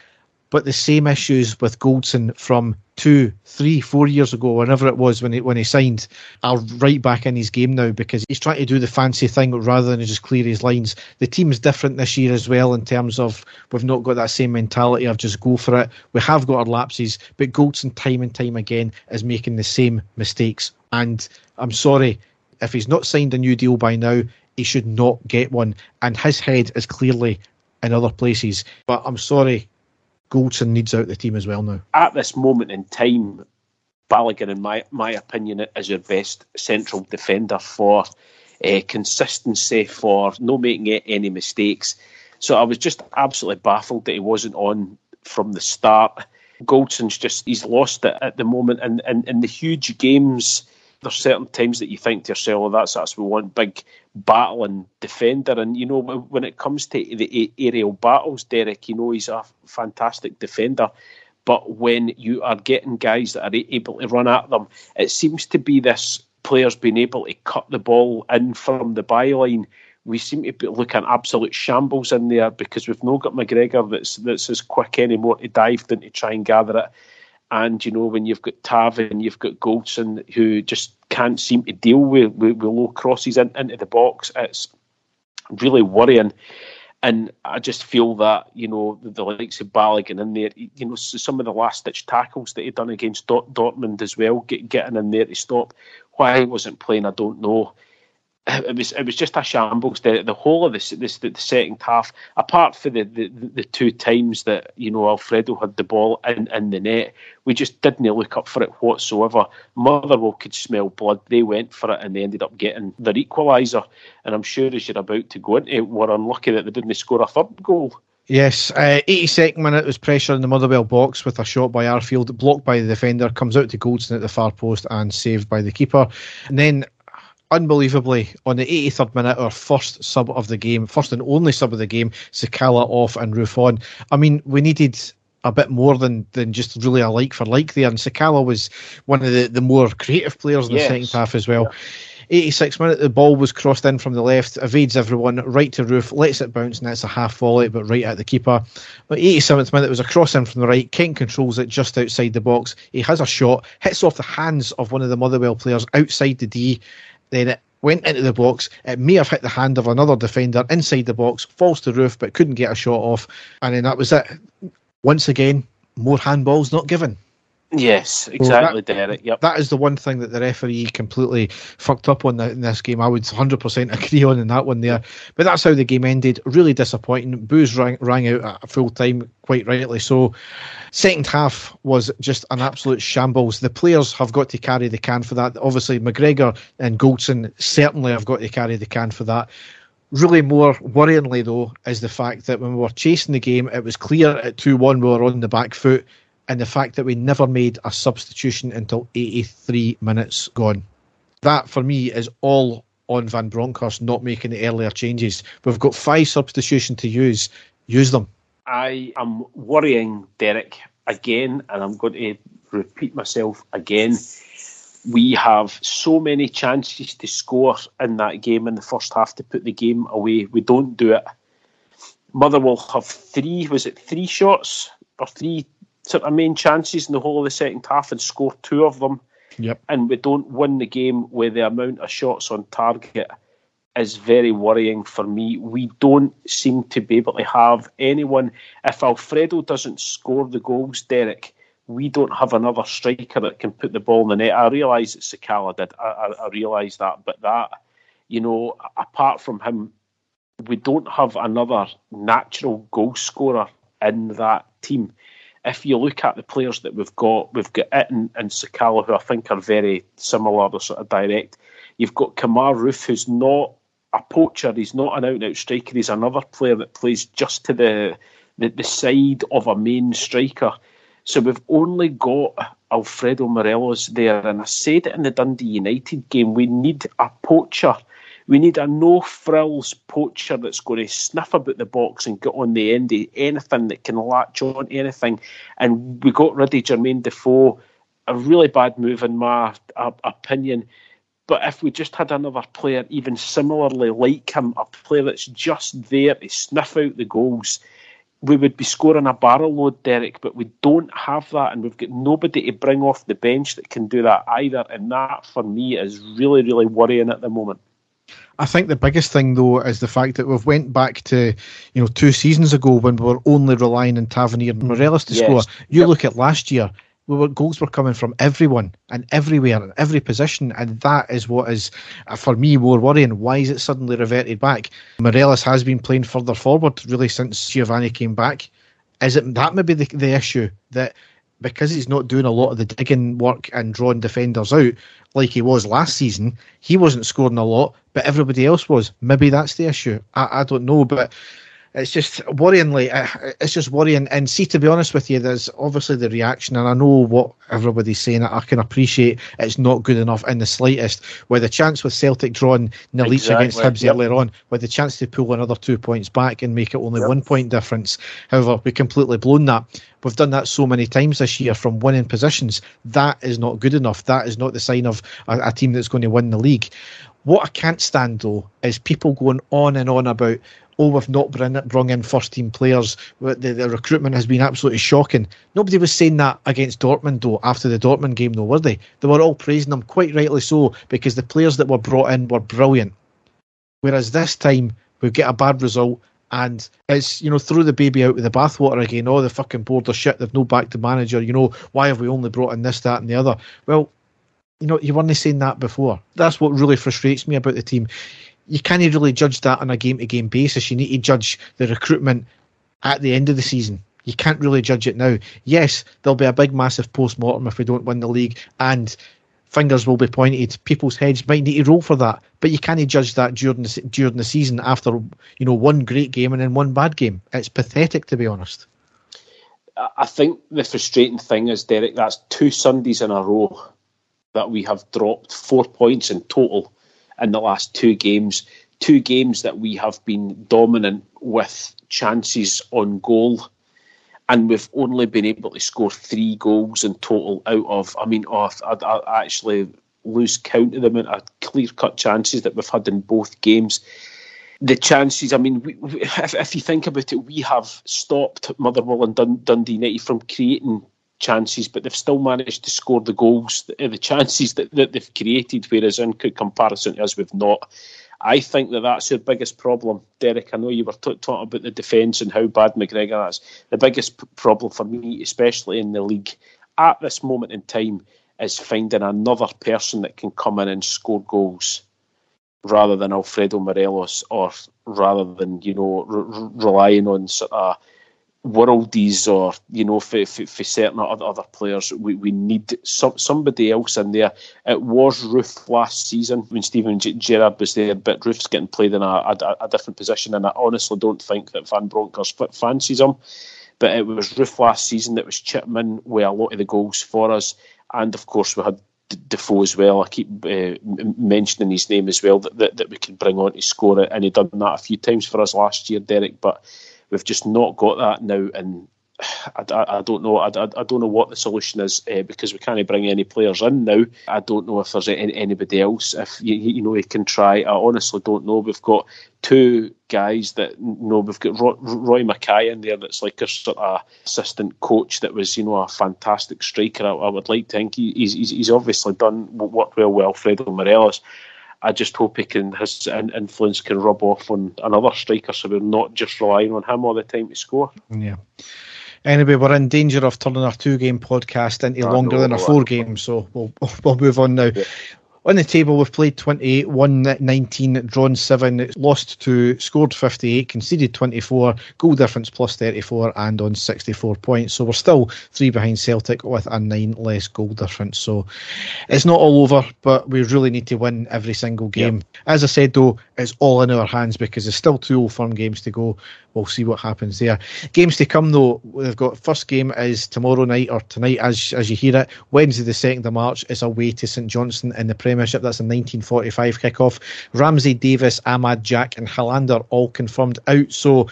But the same issues with Goldson from two, three, four years ago, whenever it was when he when he signed, are right back in his game now because he's trying to do the fancy thing rather than just clear his lines. The team's different this year as well in terms of we've not got that same mentality of just go for it. We have got our lapses, but Goldson time and time again is making the same mistakes. And I'm sorry, if he's not signed a new deal by now, he should not get one. And his head is clearly in other places. But I'm sorry, Goldson needs out the team as well now. At this moment in time, Balogun, in my my opinion, is your best central defender for uh, consistency, for no making any mistakes. So I was just absolutely baffled that he wasn't on from the start. Goldson's just he's lost it at the moment, and in, in the huge games there's certain times that you think to yourself, oh, that's us. we want big battling defender. And you know, when it comes to the aerial battles, Derek, you know he's a fantastic defender. But when you are getting guys that are able to run at them, it seems to be this players being able to cut the ball in from the byline. We seem to be looking absolute shambles in there because we've not got McGregor that's that's as quick anymore to dive than to try and gather it. And you know, when you've got Tav and you've got Goldson who just can't seem to deal with, with, with low crosses in, into the box, it's really worrying. And I just feel that, you know, the, the likes of Balogun in there, you know, some of the last ditch tackles that he'd done against Dortmund as well, get, getting in there to stop. Why he wasn't playing, I don't know it was it was just a shambles. The the whole of this this the, second half, apart for the, the, the two times that you know Alfredo had the ball in, in the net, we just didn't look up for it whatsoever. Motherwell could smell blood. They went for it and they ended up getting their equaliser. And I'm sure as you're about to go into, it we're unlucky that they didn't score a third goal. Yes, uh, 82nd minute was pressure in the Motherwell box with a shot by Arfield, blocked by the defender, comes out to Goldson at the far post and saved by the keeper. And then unbelievably, on the 83rd minute, our first sub of the game, first and only sub of the game, Sakala off and Roofe on. I mean, we needed a bit more than than just really a like for like there. And Sakala was one of the, the more creative players in the second half as well. Yeah. 86 minute, the ball was crossed in from the left, evades everyone, right to Roofe, lets it bounce, and that's a half volley, but right at the keeper. But 87th minute, it was a cross in from the right. Kent controls it just outside the box. He has a shot, hits off the hands of one of the Motherwell players outside the D, then it went into the box. It may have hit the hand of another defender inside the box, falls to the Roofe, but couldn't get a shot off. And then that was it. Once again, more handballs not given. Yes, exactly, that, Derek. Yep. That is the one thing that the referee completely fucked up on the, in this game. I would 100% agree on in that one there. But that's how the game ended. Really disappointing. Boos rang, rang out at full time, quite rightly so. Second half was just an absolute shambles. The players have got to carry the can for that. Obviously, McGregor and Goldson certainly have got to carry the can for that. Really, more worryingly though, is the fact that when we were chasing the game, it was clear at 2 1 we were on the back foot and the fact that we never made a substitution until 83 minutes gone. That, for me, is all on Van Bronckhorst not making the earlier changes. We've got five substitutions to use. Use them. I am worrying, Derek, again, and I'm going to repeat myself again. We have so many chances to score in that game in the first half to put the game away. We don't do it. Motherwell have three, was it three shots or three sort of main chances in the whole of the second half and score two of them. Yep. And we don't win the game with the amount of shots on target is very worrying for me. We don't seem to be able to have anyone. If Alfredo doesn't score the goals, Derek, we don't have another striker that can put the ball in the net. I realise that Sakala did. I, I, I realise that, but that, you know, apart from him, we don't have another natural goal scorer in that team if you look at the players that we've got, we've got Itten and Sakala, who I think are very similar, they're sort of direct. You've got Kemar Roofe, who's not a poacher, he's not an out and out striker, he's another player that plays just to the, the, the side of a main striker. So we've only got Alfredo Morelos there, and I said it in the Dundee United game, we need a poacher we need a no frills poacher that's going to sniff about the box and get on the end of anything that can latch on anything. And we got rid of Jermaine Defoe a really bad move in my uh, opinion. But if we just had another player, even similarly like him, a player that's just there to sniff out the goals, we would be scoring a barrel load, Derek. But we don't have that, and we've got nobody to bring off the bench that can do that either. And that, for me, is really, really worrying at the moment. I think the biggest thing though is the fact that we've went back to you know two seasons ago when we were only relying on Tavernier and Morelos to yes. score. You yep. look at last year, we were goals were coming from everyone and everywhere and every position, and that is what is uh, for me more worrying. Why is it suddenly reverted back? Morelos has been playing further forward really since Giovanni came back. Is it that maybe the, the issue that because he's not doing a lot of the digging work and drawing defenders out like he was last season, he wasn't scoring a lot, but everybody else was. Maybe that's the issue. I, I don't know, but it's just worryingly, uh, it's just worrying. And see, to be honest with you, there's obviously the reaction, and I know what everybody's saying. I can appreciate it's not good enough in the slightest. With the chance with Celtic drawing nil exactly. against Hibs yep. earlier on, with the chance to pull another two points back and make it only yep. one point difference. However, we completely blown that. We've done that so many times this year from winning positions. That is not good enough. That is not the sign of a, a team that's going to win the league. What I can't stand though is people going on and on about oh, we've not brought in first team players. The, the, recruitment has been absolutely shocking. Nobody was saying that against Dortmund, though, after the Dortmund game, though, were they? They were all praising them, quite rightly so, because the players that were brought in were brilliant. Whereas this time, we get a bad result, and it's, you know, throw the baby out with the bathwater again. Oh, the fucking board of shit, they've no back to manager. You know, why have we only brought in this, that, and the other? Well, you know, you weren't saying that before. That's what really frustrates me about the team you can't really judge that on a game to game basis. You need to judge the recruitment at the end of the season. You can't really judge it now. Yes, there'll be a big, massive post mortem if we don't win the league, and fingers will be pointed. People's heads might need to roll for that, but you can't judge that during the, during the season after you know one great game and then one bad game. It's pathetic, to be honest. I think the frustrating thing is, Derek, that's two Sundays in a row that we have dropped four points in total in the last two games. Two games that we have been dominant with chances on goal. And we've only been able to score three goals in total out of, I mean, oh, I, I actually lose count of the amount of clear cut chances that we've had in both games. The chances, I mean, we, if, if, you think about it, we have stopped Motherwell and Dun, Dundee United from creating chances, but they've still managed to score the goals, the, chances that, that they've created, whereas in comparison to us, we've not. I think that that's your biggest problem, Derek. I know you were t- talking about the defence and how bad McGregor is. The biggest p- problem for me, especially in the league at this moment in time, is finding another person that can come in and score goals rather than Alfredo Morelos or rather than, you know, relying on sort of worldies or you know for, for, for certain other, other players we, we need some, somebody else in there it was Roofe last season when Steven Gerrard was there but Roofe's getting played in a, a, a, different position and I honestly don't think that Van Bronckhorst fancies him but it was Roofe last season that was chipping in with a lot of the goals for us and of course we had Defoe as well. I keep uh, mentioning his name as well that, that, that we can bring on to score it, and he done that a few times for us last year, Derek. But We've just not got that now, and I, I, I don't know. I, I, don't know what the solution is uh, because we can't bring any players in now. I don't know if there's any, anybody else. If you, you know, you can try. I honestly don't know. We've got two guys that you know. We've got Roy, Roy Makaay in there. That's like a sort of assistant coach that was you know a fantastic striker. I, I would like to think he, he's, he's obviously done worked well with Alfredo Morelos. I just hope he can his influence can rub off on another striker, so we're not just relying on him all the time to score. Yeah. Anyway, we're in danger of turning our two-game podcast into I longer know, than a four-game, so we'll we'll move on now. Yeah. On the table, we've played 28, won 19, drawn 7, lost 2, scored 58, conceded 24, goal difference plus 34, and on 64 points. So we're still three behind Celtic with a 9 less goal difference. So it's not all over, but we really need to win every single game. Yep. As I said, though, it's all in our hands because there's still two old firm games to go we'll see what happens there. Games to come though, we've got first game is tomorrow night or tonight as as you hear it. Wednesday the second of March is away to St Johnstone in the Premiership. That's a 1945 kickoff. Ramsey, Davis, Amad Jack, and Helander all confirmed out. So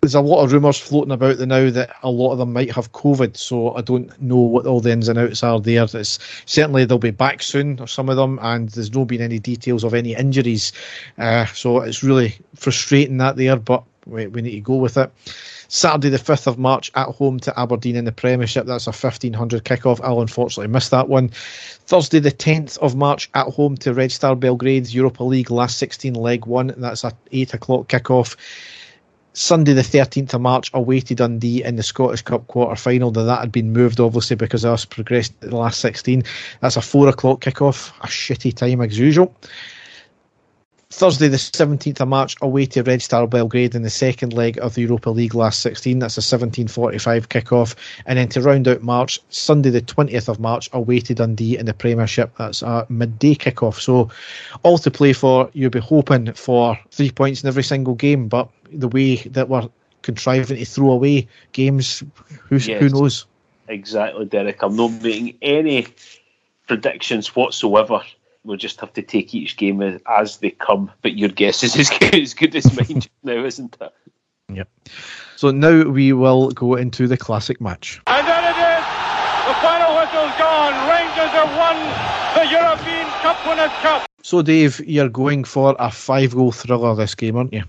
there's a lot of rumours floating about the now that a lot of them might have COVID, so I don't know what all the ins and outs are there. It's, certainly they'll be back soon, or some of them, and there's no been any details of any injuries. Uh, so it's really frustrating that there, but we, we need to go with it. Saturday, the 5th of March, at home to Aberdeen in the Premiership. That's a 1500 kickoff. I'll unfortunately miss that one. Thursday, the 10th of March, at home to Red Star Belgrade's Europa League last 16 leg one. That's a 8 o'clock kickoff. Sunday, the 13th of March, away to Dundee in the Scottish Cup quarter final. Now, that had been moved, obviously, because us progressed to the last 16. That's a 4 o'clock kickoff, a shitty time as usual. Thursday, the 17th of March, away to Red Star Belgrade in the second leg of the Europa League last 16. That's a 17.45 kickoff. And then to round out March, Sunday, the 20th of March, away to Dundee in the Premiership. That's a midday kickoff. So, all to play for. You'll be hoping for three points in every single game, but the way that we're contriving to throw away games, who, yes, who knows? Exactly, Derek. I'm not making any predictions whatsoever we'll just have to take each game as, as they come. But your guess is as good, as good as mine now, isn't it? Yep. So now we will go into the classic match. And there it is. The final whistle's gone. Rangers have won the European Cup Winners' Cup. So, Dave, you're going for a five goal thriller this game, aren't you?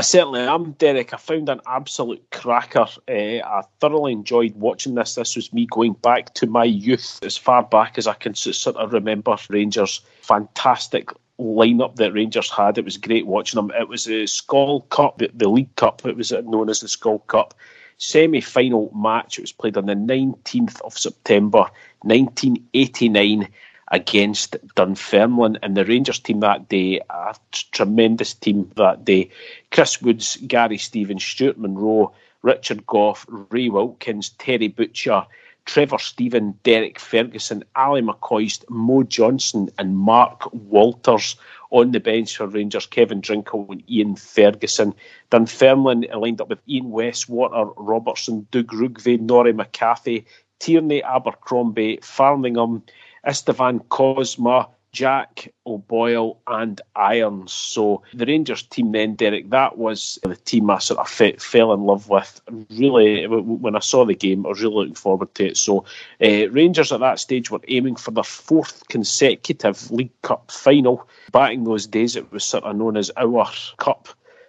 I certainly am, Derek. I found an absolute cracker. Uh, I thoroughly enjoyed watching this. This was me going back to my youth, as far back as I can sort of remember. Rangers, fantastic lineup that Rangers had. It was great watching them. It was the Skol Cup, the, the League Cup. It was known as the Skol Cup semi-final match. It was played on the 19th of September, 1989 against Dunfermline. And the Rangers team that day, a tremendous team that day. Chris Woods, Gary Stevens, Stuart Munro, Richard Gough, Ray Wilkins, Terry Butcher, Trevor Steven, Derek Ferguson, Ali McCoist, Mo Johnston, and Mark Walters on the bench for Rangers, Kevin Drinkell and Ian Ferguson. Dunfermline lined up with Ian Westwater, Robertson, Doug Rougvie, Norrie McCathie, Tierney, Abercrombie, Farningham, Istvan Kozma, Jack O'Boyle, and Irons. So the Rangers team then, Derek, that was the team I sort of fell in love with. Really, when I saw the game, I was really looking forward to it. So uh, Rangers at that stage were aiming for the fourth consecutive League Cup final. Back in those days, it was sort of known as our cup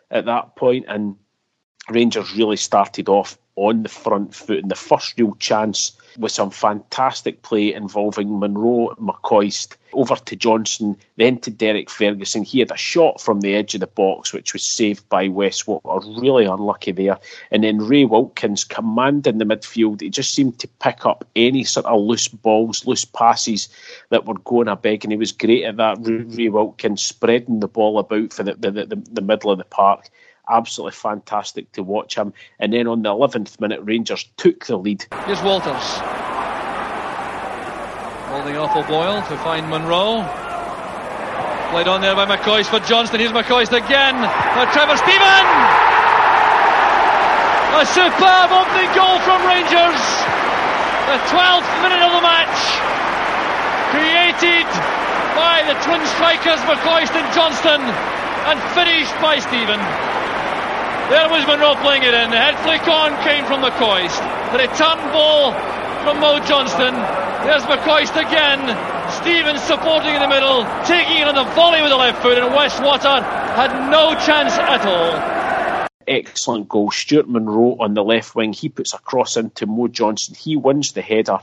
at that point, and Rangers really started off on the front foot and the first real chance with some fantastic play involving Munro McCoist, over to Johnston, then to Derek Ferguson. He had a shot from the edge of the box, which was saved by Westwater. Really unlucky there. And then Ray Wilkins commanding the midfield. He just seemed to pick up any sort of loose balls, loose passes that were going a beg, and he was great at that. Ray Wilkins spreading the ball about for the, the, the, the middle of the park absolutely fantastic to watch him. And then on the 11th minute, Rangers took the lead. Here's Walters. Holding off O'Boyle to find Munro. Played on there by McCoist for Johnston. Here's McCoist again. Now Trevor Steven! A superb opening goal from Rangers. The 12th minute of the match. Created by the twin strikers McCoist and Johnston and finished by Steven. There was Munro playing it in. The head flick on came from McCoist. The return ball from Mo Johnston. There's McCoist again. Stevens supporting in the middle, taking it on the volley with the left foot, and Westwater had no chance at all. Excellent goal. Stuart Munro on the left wing. He puts a cross into Mo Johnston. He wins the header.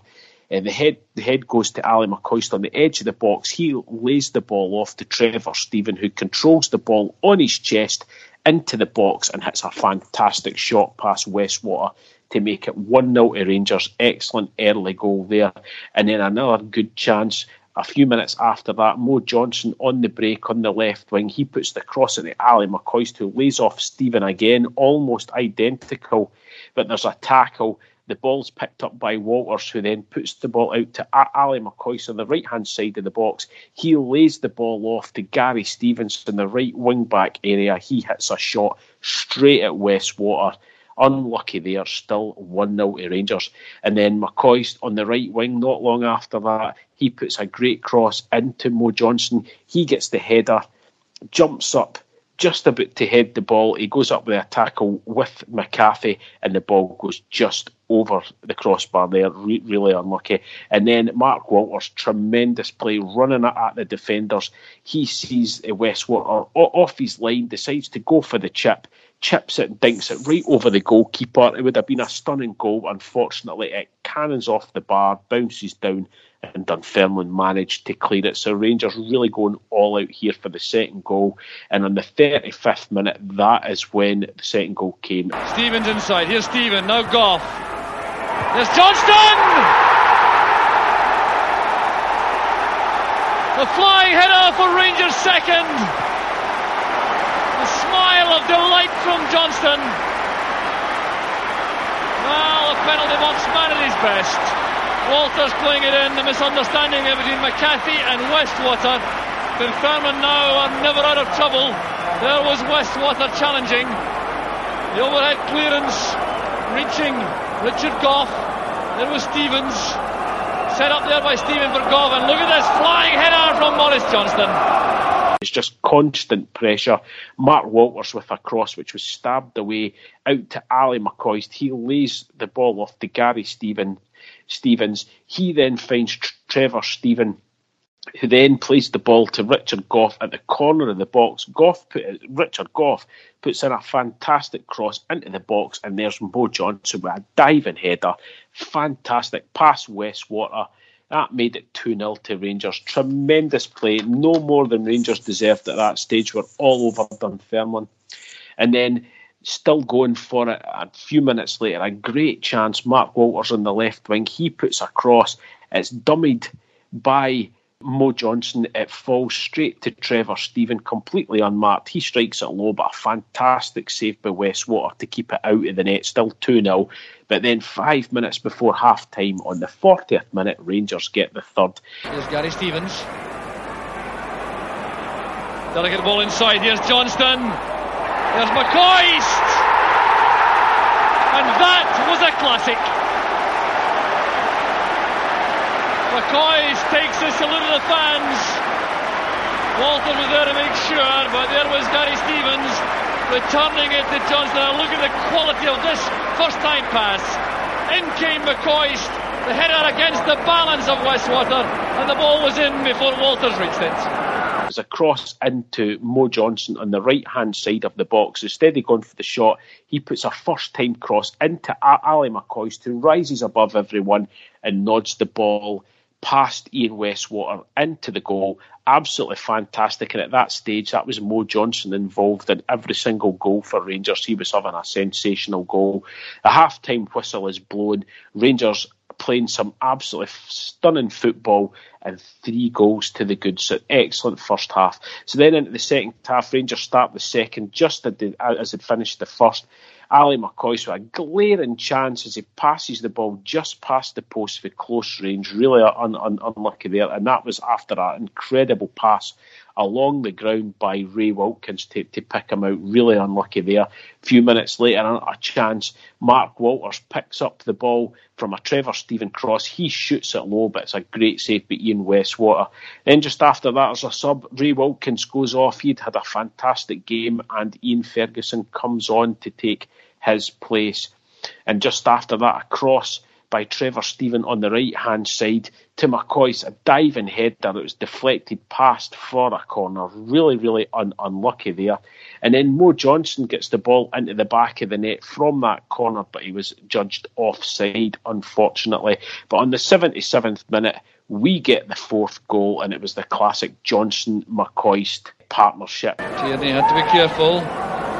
And the head the head goes to Ali McCoist on the edge of the box. He lays the ball off to Trevor Steven, who controls the ball on his chest into the box and hits a fantastic shot past Westwater to make it 1 0 to Rangers. Excellent early goal there. And then another good chance. A few minutes after that, Mo Johnston on the break on the left wing. He puts the cross into Ali McCoist, who lays off Steven again, almost identical. But there's a tackle the ball's picked up by Walters, who then puts the ball out to Ali McCoist on the right hand side of the box. He lays the ball off to Gary Stevens in the right wing back area. He hits a shot straight at Westwater. Unlucky there, still 1 0 to Rangers. And then McCoist on the right wing, not long after that, he puts a great cross into Mo Johnston. He gets the header, jumps up, just about to head the ball. He goes up with a tackle with McCathie, and the ball goes just over the crossbar there. Re- really unlucky. And then Mark Walters, tremendous play, running at the defenders. He sees Westwater off his line, decides to go for the chip chips it, and dinks it right over the goalkeeper. It would have been a stunning goal. Unfortunately, it cannons off the bar, bounces down, and Dunfermline managed to clear it. So Rangers really going all out here for the second goal. And on the 35th minute, that is when the second goal came. Stevens inside. Here's Steven. Now Gough. There's Johnston! The flying header for Rangers second. The smile of delight from Johnston. Well, the penalty box man at his best. Walters playing it in, the misunderstanding between McCathie and Westwater. Dunfermline now are never out of trouble. There was Westwater challenging. The overhead clearance reaching Richard Gough. There was Stevens. Set up there by Steven for. And look at this flying header from Maurice Johnston. It's just constant pressure. Mark Walters with a cross which was stabbed away out to Ali McCoist. He lays the ball off to Gary Stephen Stevens. He then finds Trevor Steven, who then plays the ball to Richard Gough at the corner of the box. Gough put Richard Gough puts in a fantastic cross into the box, and there's Mo Johnston with a diving header. Fantastic pass Westwater. That made it 2 0 to Rangers. Tremendous play. No more than Rangers deserved at that stage. We're all over Dunfermline. And then still going for it. A few minutes later, a great chance. Mark Walters on the left wing. He puts a cross. It's dummied by Mo Johnston. It falls straight to Trevor Steven, completely unmarked. He strikes it low, but a fantastic save by Westwater to keep it out of the net. Still 2 0. But then five minutes before half time, on the 40th minute, Rangers get the third. Here's Gary Stevens. Delicate ball inside. Here's Johnston. There's McCoist! And that was a classic. McCoist takes a salute of the fans. Walter was there to make sure, but there was Gary Stevens returning it to Johnston. And look at the quality of this first time pass. In came McCoist, the header against the balance of Westwater, and the ball was in before Walters reached it a cross into Mo Johnston on the right hand side of the box. Instead of going for the shot, he puts a first time cross into Ali McCoist, who rises above everyone and nods the ball past Ian Westwater into the goal. Absolutely fantastic. And at that stage, that was Mo Johnston involved in every single goal for Rangers. He was having a sensational goal. A half time whistle is blown. Rangers playing some absolutely stunning football and three goals to the good. So excellent first half. So then into the second half, Rangers start the second just as it finished the first. Ali McCoist with a glaring chance as he passes the ball just past the post for close range. Really un- un- unlucky there. And that was after an incredible pass along the ground by Ray Wilkins to, to pick him out. Really unlucky there. A few minutes later, a chance. Mark Walters picks up the ball from a Trevor Steven cross. He shoots it low, but it's a great save by Ian Westwater. Then just after that, as a sub, Ray Wilkins goes off. He'd had a fantastic game, and Ian Ferguson comes on to take his place. And just after that, a cross by Trevor Steven on the right hand side to McCoist, a diving header that was deflected past for a corner. Really, really un- unlucky there. And then Mo Johnston gets the ball into the back of the net from that corner, but he was judged offside, unfortunately. But on the 77th minute, we get the fourth goal, and it was the classic Johnston McCoist partnership. Tierney had to be careful.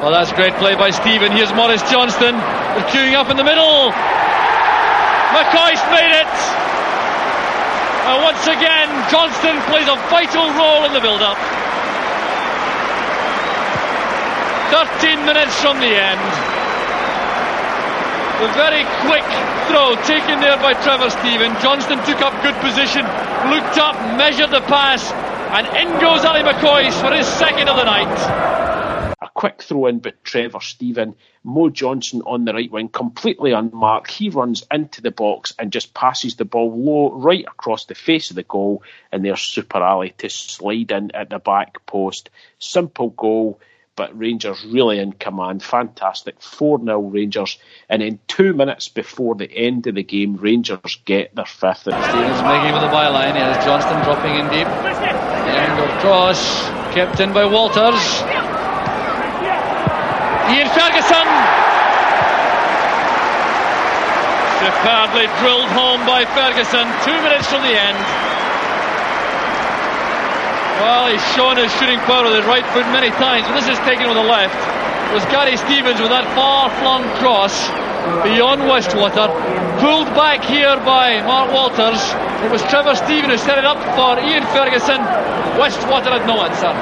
Well, that's great play by Steven. Here's Maurice Johnston. Queuing up in the middle. McCoist made it. And once again, Johnston plays a vital role in the build-up. 13 minutes from the end. The very quick throw taken there by Trevor Steven. Johnston took up good position, looked up, measured the pass, and in goes Ali McCoist for his second of the night A quick throw in by Trevor Steven. Mo Johnston on the right wing, completely unmarked. He runs into the box and just passes the ball low right across the face of the goal. And there's Super Ali to slide in at the back post. Simple goal but Rangers really in command. Fantastic. 4 0 Rangers. And then two minutes before the end of the game, Rangers get their fifth. Stevens making with the byline. Here's Johnston dropping in deep. The angle cross, kept in by Walters. Ian Ferguson. Superbly drilled home by Ferguson. Two minutes from the end. Well, he's shown his shooting power with his right foot many times, but this is taken with the left. It was Gary Stevens with that far flung cross beyond Westwater, pulled back here by Mark Walters. It was Trevor Steven who set it up for Ian Ferguson. Westwater had no answer.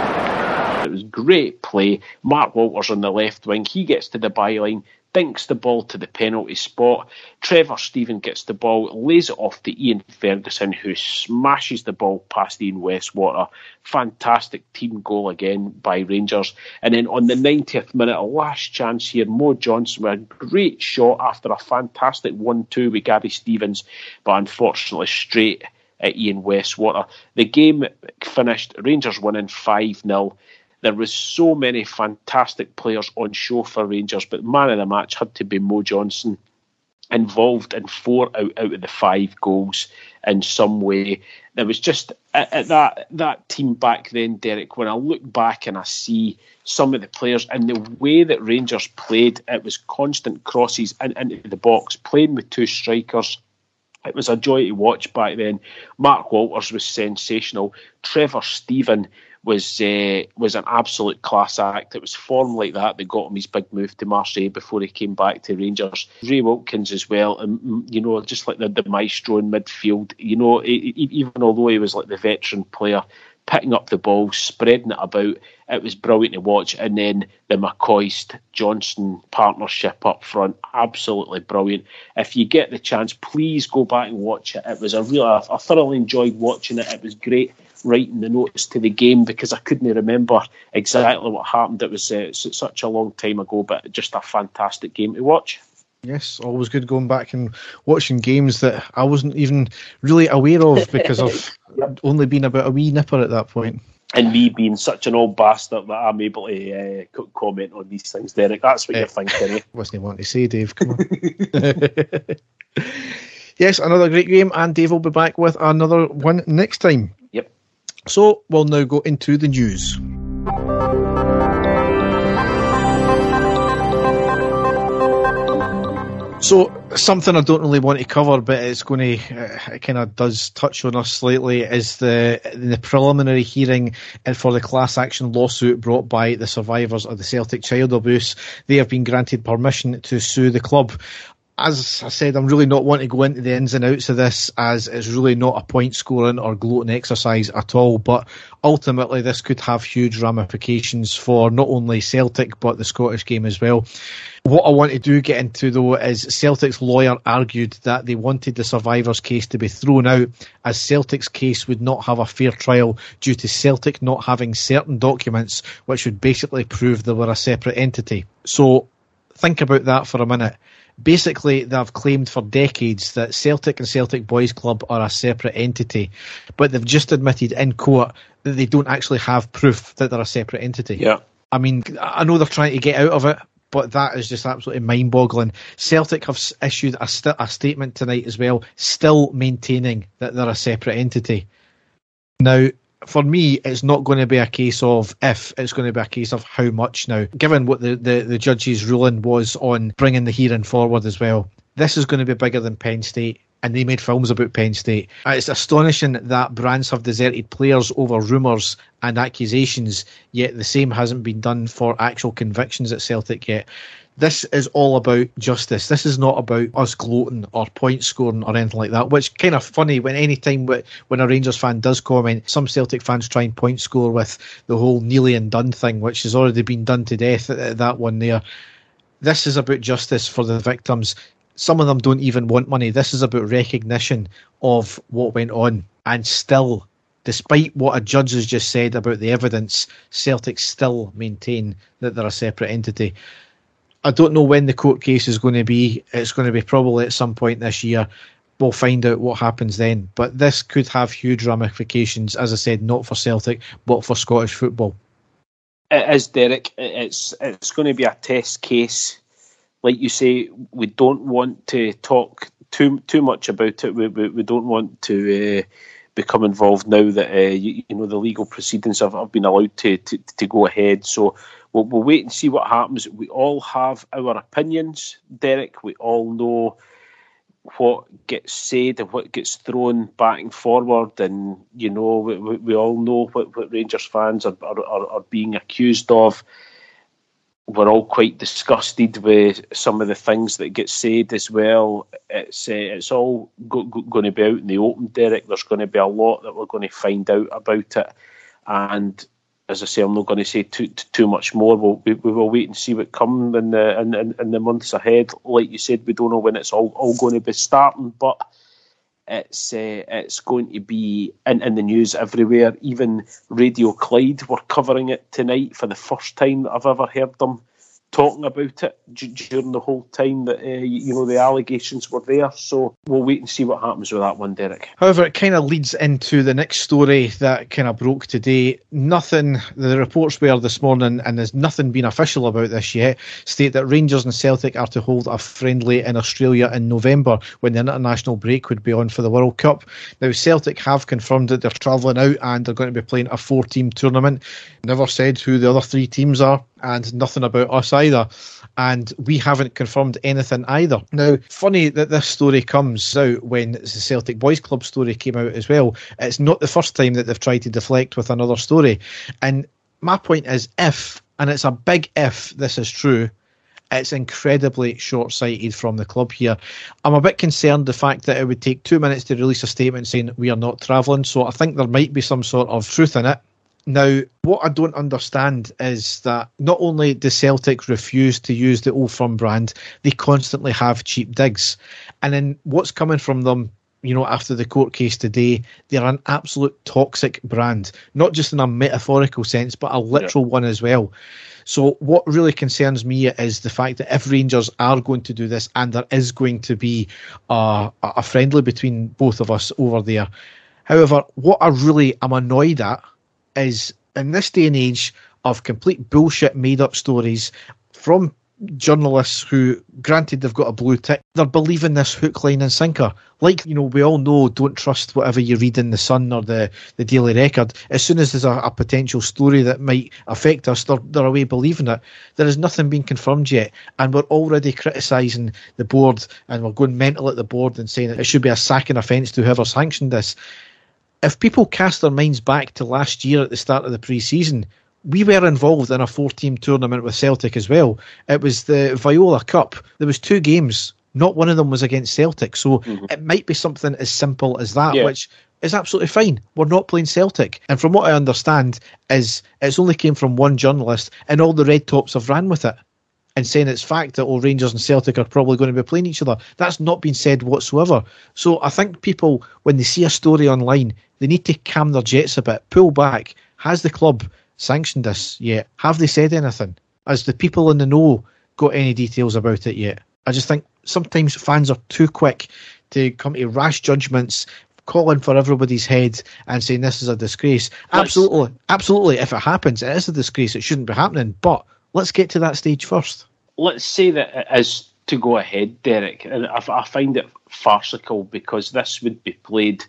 It was great play. Mark Walters on the left wing. He gets to the byline, dinks the ball to the penalty spot. Trevor Steven gets the ball, lays it off to Ian Ferguson, who smashes the ball past Ian Westwater. Fantastic team goal again by Rangers. And then on the 90th minute, a last chance here, Mo Johnston with a great shot after a fantastic 1 2 with Gary Stevens, but unfortunately straight at Ian Westwater. The game finished, Rangers winning 5 0. There was so many fantastic players on show for Rangers, but man of the match had to be Mo Johnston, involved in four out, out of the five goals in some way. There was just at, at that that team back then, Derek. When I look back and I see some of the players and the way that Rangers played, it was constant crosses in, into the box, playing with two strikers. It was a joy to watch back then. Mark Walters was sensational. Trevor Steven was uh, was an absolute class act. It was form like that that got him his big move to Marseille before he came back to Rangers. Ray Wilkins as well, and mm, you know, just like the, the maestro in midfield. You know, even although he was like the veteran player, picking up the ball, spreading it about, it was brilliant to watch. And then the McCoist Johnston partnership up front, absolutely brilliant. If you get the chance, please go back and watch it. It was a real, I thoroughly enjoyed watching it. It was great writing the notes to the game because I couldn't remember exactly what happened. It was uh, such a long time ago, but just a fantastic game to watch. Yes, always good going back and watching games that I wasn't even really aware of because I've yep. only been about a wee nipper at that point. And me being such an old bastard that I'm able to uh, comment on these things, Derek. That's what uh, you're thinking. Eh? Wasn't wanting to say, Dave. Come on. yes, another great game, and Dave will be back with another one next time. So we'll now go into the news. So something I don't really want to cover, but it's going to uh, it kind of does touch on us slightly is the the preliminary hearing for the class action lawsuit brought by the survivors of the Celtic child abuse. They have been granted permission to sue the club as I said, I'm really not wanting to go into the ins and outs of this as it's really not a point scoring or gloating exercise at all. But ultimately, this could have huge ramifications for not only Celtic but the Scottish game as well. What I want to do get into though is Celtic's lawyer argued that they wanted the survivors case to be thrown out as Celtic's case would not have a fair trial due to Celtic not having certain documents which would basically prove they were a separate entity. So think about that for a minute basically they've claimed for decades that Celtic and Celtic Boys Club are a separate entity, but they've just admitted in court that they don't actually have proof that they're a separate entity. Yeah. I mean, I know they're trying to get out of it, but that is just absolutely mind boggling. Celtic have issued a, st- a statement tonight as well, still maintaining that they're a separate entity. Now, for me, it's not going to be a case of if, it's going to be a case of how much now. Given what the, the, the judge's ruling was on bringing the hearing forward as well, this is going to be bigger than Penn State. And they made films about Penn State. Uh, it's astonishing that brands have deserted players over rumours and accusations, yet the same hasn't been done for actual convictions at Celtic yet this is all about justice. This is not about us gloating or point scoring or anything like that. Which kind of funny when any time when a Rangers fan does comment, some Celtic fans try and point score with the whole nearly and done thing, which has already been done to death. That one there. This is about justice for the victims. Some of them don't even want money. This is about recognition of what went on, and still despite what a judge has just said about the evidence, Celtic still maintain that they're a separate entity. I don't know when the court case is going to be. It's going to be probably at some point this year. We'll find out what happens then. But this could have huge ramifications, as I said, not for Celtic, but for Scottish football. It is, Derek. It's it's going to be a test case. Like you say, we don't want to talk too too much about it. We we, we don't want to uh, become involved now that uh, you, you, know the legal proceedings have, have been allowed to, to, to go ahead. So we'll, we'll wait and see what happens. We all have our opinions, Derek. We all know what gets said and what gets thrown back and forward, and you know we, we all know what, what Rangers fans are, are, are being accused of we're all quite disgusted with some of the things that get said as well. It's uh, it's all go, go, going to be out in the open, Derek. There's going to be a lot that we're going to find out about it, and as I say, I'm not going to say too too much more. We'll, we, we will wait and see what comes in the in, in, in, the months ahead. Like you said, we don't know when it's all, all going to be starting, but it's uh, it's going to be in, in the news everywhere. Even Radio Clyde were covering it tonight for the first time that I've ever heard them talking about it during the whole time that uh, you know the allegations were there. So we'll wait and see what happens with that one, Derek. However, it kind of leads into the next story that kind of broke today. Nothing. The reports were this morning, and there's nothing been official about this yet. State that Rangers and Celtic are to hold a friendly in Australia in November when the international break would be on for the World Cup. Now Celtic have confirmed that they're travelling out and they're going to be playing a four-team tournament. Never said who the other three teams are and nothing about us either. And we haven't confirmed anything either. Now, funny that this story comes out when the Celtic Boys Club story came out as well. It's not the first time that they've tried to deflect with another story. And my point is if, and it's a big if this is true, it's incredibly short sighted from the club here. I'm a bit concerned the fact that it would take two minutes to release a statement saying we are not travelling. So I think there might be some sort of truth in it. Now, what I don't understand is that not only do Celtic refuse to use the Old Firm brand, they constantly have cheap digs. And then what's coming from them, you know, after the court case today, they're an absolute toxic brand, not just in a metaphorical sense, but a literal yeah. one as well. So, what really concerns me is the fact that if Rangers are going to do this and there is going to be a, a friendly between both of us over there. However, what I really am annoyed at is in this day and age of complete bullshit made up stories from journalists who, granted, they've got a blue tick, they're believing this hook, line, and sinker. Like, you know, we all know don't trust whatever you read in the Sun or the, the Daily Record. As soon as there's a, a potential story that might affect us, they're, they're away believing it. There is nothing being confirmed yet. And we're already criticising the board and we're going mental at the board and saying it should be a sacking offence to whoever sanctioned this if people cast their minds back to last year at the start of the pre-season, we were involved in a four-team tournament with Celtic as well. It was the Viola Cup. There was two games. Not one of them was against Celtic, so mm-hmm. it might be something as simple as that, yeah. which is absolutely fine. We're not playing Celtic, and from what I understand, is it's only came from one journalist, and all the red tops have ran with it and saying it's fact that all Rangers and Celtic are probably going to be playing each other. That's not been said whatsoever. So I think people, when they see a story online, they need to calm their jets a bit, pull back. Has the club sanctioned this yet? Have they said anything? Has the people in the know got any details about it yet? I just think sometimes fans are too quick to come to rash judgments, calling for everybody's head and saying this is a disgrace. Absolutely, absolutely. If it happens, it is a disgrace. It shouldn't be happening. But let's get to that stage first. Let's say that is to go ahead, Derek. And I, I find it farcical because this would be played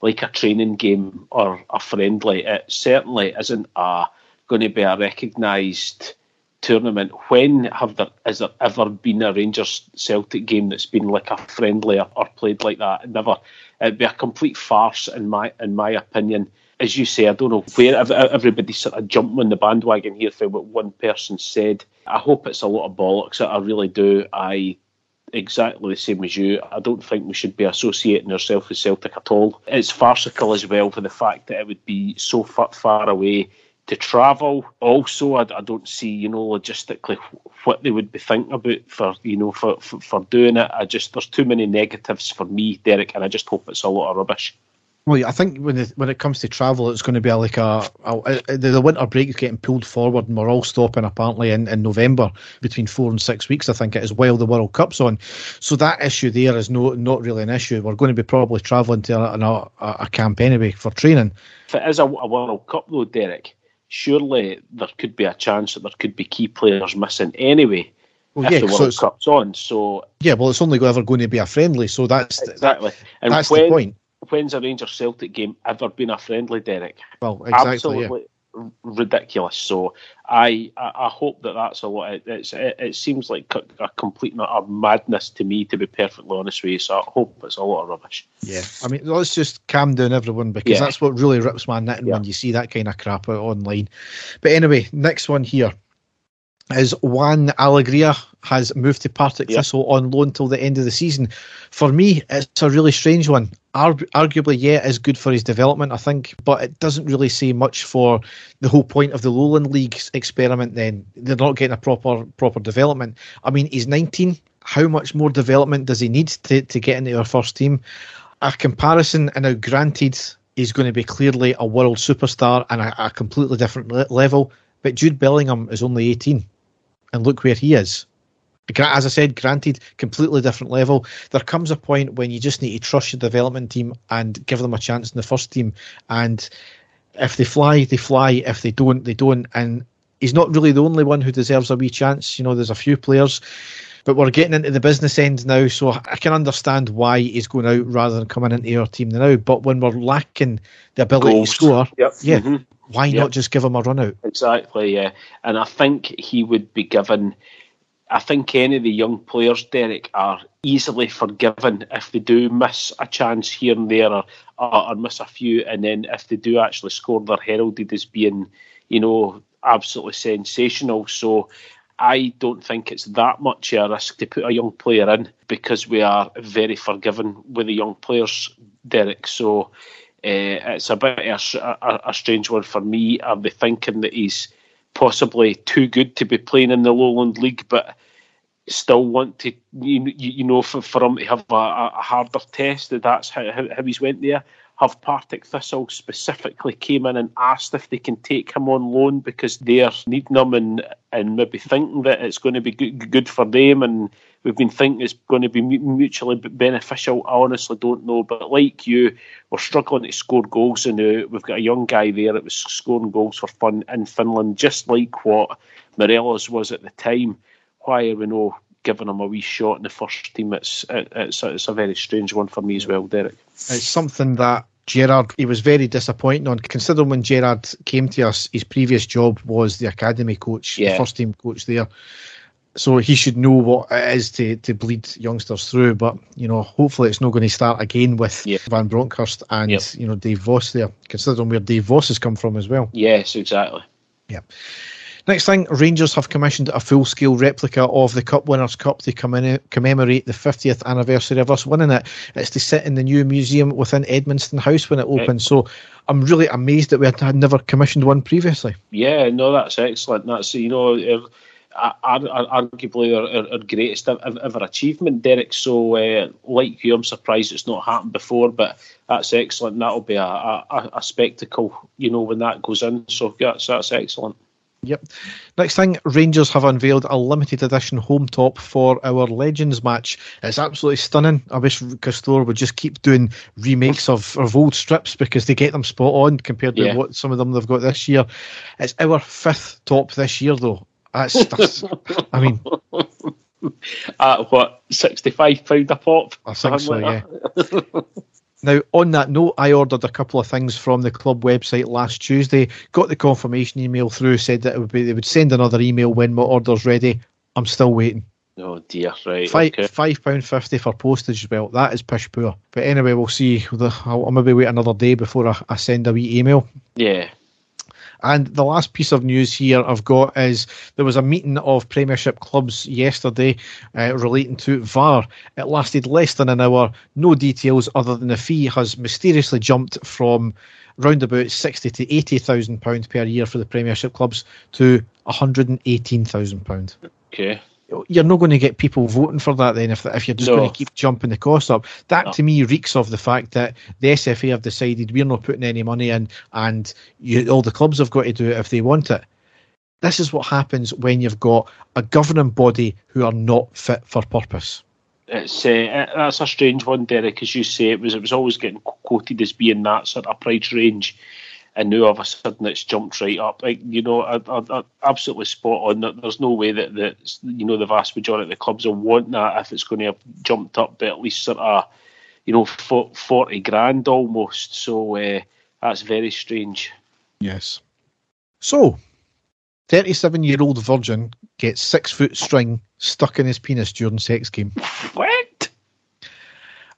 like a training game or a friendly. It certainly isn't a, going to be a recognised tournament. When have there has there ever been a Rangers Celtic game that's been like a friendly or, or, played like that? Never. It'd be a complete farce in my in my opinion as you say, I don't know where everybody sort of jumping on the bandwagon here for what one person said. I hope it's a lot of bollocks. I really do. I exactly the same as you. I don't think we should be associating ourselves with Celtic at all. It's farcical as well for the fact that it would be so far, far away to travel. Also, I, I, don't see, you know, logistically what they would be thinking about for, you know, for, for, for doing it. I just there's too many negatives for me, Derek, and I just hope it's a lot of rubbish. Well, I think when it, when it comes to travel, it's going to be like a, a, a, the winter break is getting pulled forward, and we're all stopping apparently in, in November between four and six weeks. I think it is while the World Cup's on. So that issue there is no not really an issue. We're going to be probably travelling to a, a, a, camp anyway for training. If it is a, a World Cup though, Derek, surely there could be a chance that there could be key players missing anyway Well, if yeah, the so World it's- Cup's on. So yeah, well, it's only ever going to be a friendly, so that's exactly, and that's when, the point. When's a Rangers Celtic game ever been a friendly, Derek? Well, exactly. Absolutely r- ridiculous. So I, I I hope that that's a lot. It, it's, it, it seems like a, a complete utter madness to me, to be perfectly honest with you. So I hope it's a lot of rubbish. Yeah, I mean, let's just calm down, everyone, because Yeah. that's what really rips my knitting Yeah. when you see that kind of crap out online. But anyway, next one here is Juan Alegria has moved to Partick Yeah. Thistle on loan till the end of the season. For me, it's a really strange one. Argu- arguably, yeah, is good for his development, I think, but it doesn't really say much for the whole point of the Lowland League experiment. Then they're not getting a proper proper development. I mean, he's 19. How much more development does he need to, to get into our first team? A comparison, and now granted, he's going to be clearly a world superstar and a, a completely different le- level. But Jude Bellingham is only 18, and look where he is. As I said, granted, completely different level. There comes a point when you just need to trust your development team and give them a chance in the first team. And if they fly, they fly. If they don't, they don't. And he's not really the only one who deserves a wee chance. You know, there's a few players, but we're getting into the business end now, so I can understand why he's going out rather than coming into our team now. But when we're lacking the ability Goals. to score, Yep. yeah, Mhm. Why Yep. not just give him a run out? Exactly, yeah. And I think he would be given. I think any of the young players, Derek, are easily forgiven if they do miss a chance here and there or, or, or miss a few. And then if they do actually score, they're heralded as being, you know, absolutely sensational. So I don't think it's that much a risk to put a young player in because we are very forgiving with the young players, Derek. So uh, it's a bit a, a- a strange one for me. They thinking that he's possibly too good to be playing in the Lowland League, but still want to, you, you you know, for, for him to have a, a harder test? That that's how, how, how he's went there. Have Partick Thistle specifically came in and asked if they can take him on loan because they're needing him and, and maybe thinking that it's going to be good, good for them and we've been thinking it's going to be mutually beneficial. I honestly don't know, but like you, we're struggling to score goals, and uh, we've got a young guy there that was scoring goals for fun in Finland, just like what Morelos was at the time. Why are we not giving him a wee shot in the first team? It's it's, a, it's a very strange one for me as well, Derek. It's something that Gerrard, he was very disappointing on. Considering when Gerrard came to us, his previous job was the academy coach, the first team coach there. So he should know what it is to, to bleed youngsters through. But, you know, hopefully it's not going to start again with. Van Bronckhorst and, Yep. you know, Dave Vos there, considering where Dave Vos has come from as well. Yes, exactly. Yeah. Next thing, Rangers have commissioned a full scale replica of the Cup Winners' Cup to commem- commemorate the 50th anniversary of us winning it. It's to sit in the new museum within Edmiston House when it opens. So I'm really amazed that we had never commissioned one previously. Yeah, no, that's excellent. That's you know, ar- ar- arguably our, our, greatest ever achievement, Derek. So, uh, like you, I'm surprised it's not happened before, but that's excellent. That'll be a, a, a- a spectacle, you know, when that goes in. So, yeah, that's, that's excellent. Yep. Next thing, Rangers have unveiled a limited edition home top for our Legends match. It's absolutely stunning. I wish Castore would just keep doing remakes of, of old strips because they get them spot on compared to Yeah. what some of them they've got this year. It's our fifth top this year, though. That's, that's I mean, At what, £65 a pop? I think so, Something yeah. Now, on that note, I ordered a couple of things from the club website last Tuesday. Got the confirmation email through, said that it would be they would send another email when my order's ready. I'm still waiting. Oh, dear, right. Five okay. five pound fifty for postage as well. That is pish poor. But anyway, we'll see. I'll, I'll maybe wait another day before I, I send a wee email. Yeah. And the last piece of news here I've got is there was a meeting of Premiership clubs yesterday uh, relating to VAR. It lasted less than an hour. No details other than the fee has mysteriously jumped from round about sixty to eighty thousand pounds per year for the Premiership clubs to one hundred and eighteen thousand pounds Okay. You're not going to get people voting for that then if, if you're just No. going to keep jumping the cost up. That No. to me reeks of the fact that the SFA have decided we're not putting any money in and you, all the clubs have got to do it if they want it. This is what happens when you've got a governing body who are not fit for purpose. It's uh, that's a strange one, Derek. As you say, it was it was always getting quoted as being that sort of price range, and now all of a sudden it's jumped right up. Like you know, I, I, absolutely spot on. There's no way that that you know the vast majority of the clubs will want that if it's going to have jumped up by at least sort of you know forty grand almost. So uh, that's very strange. Yes. So, 37 year old virgin gets six foot string stuck in his penis during sex game. What?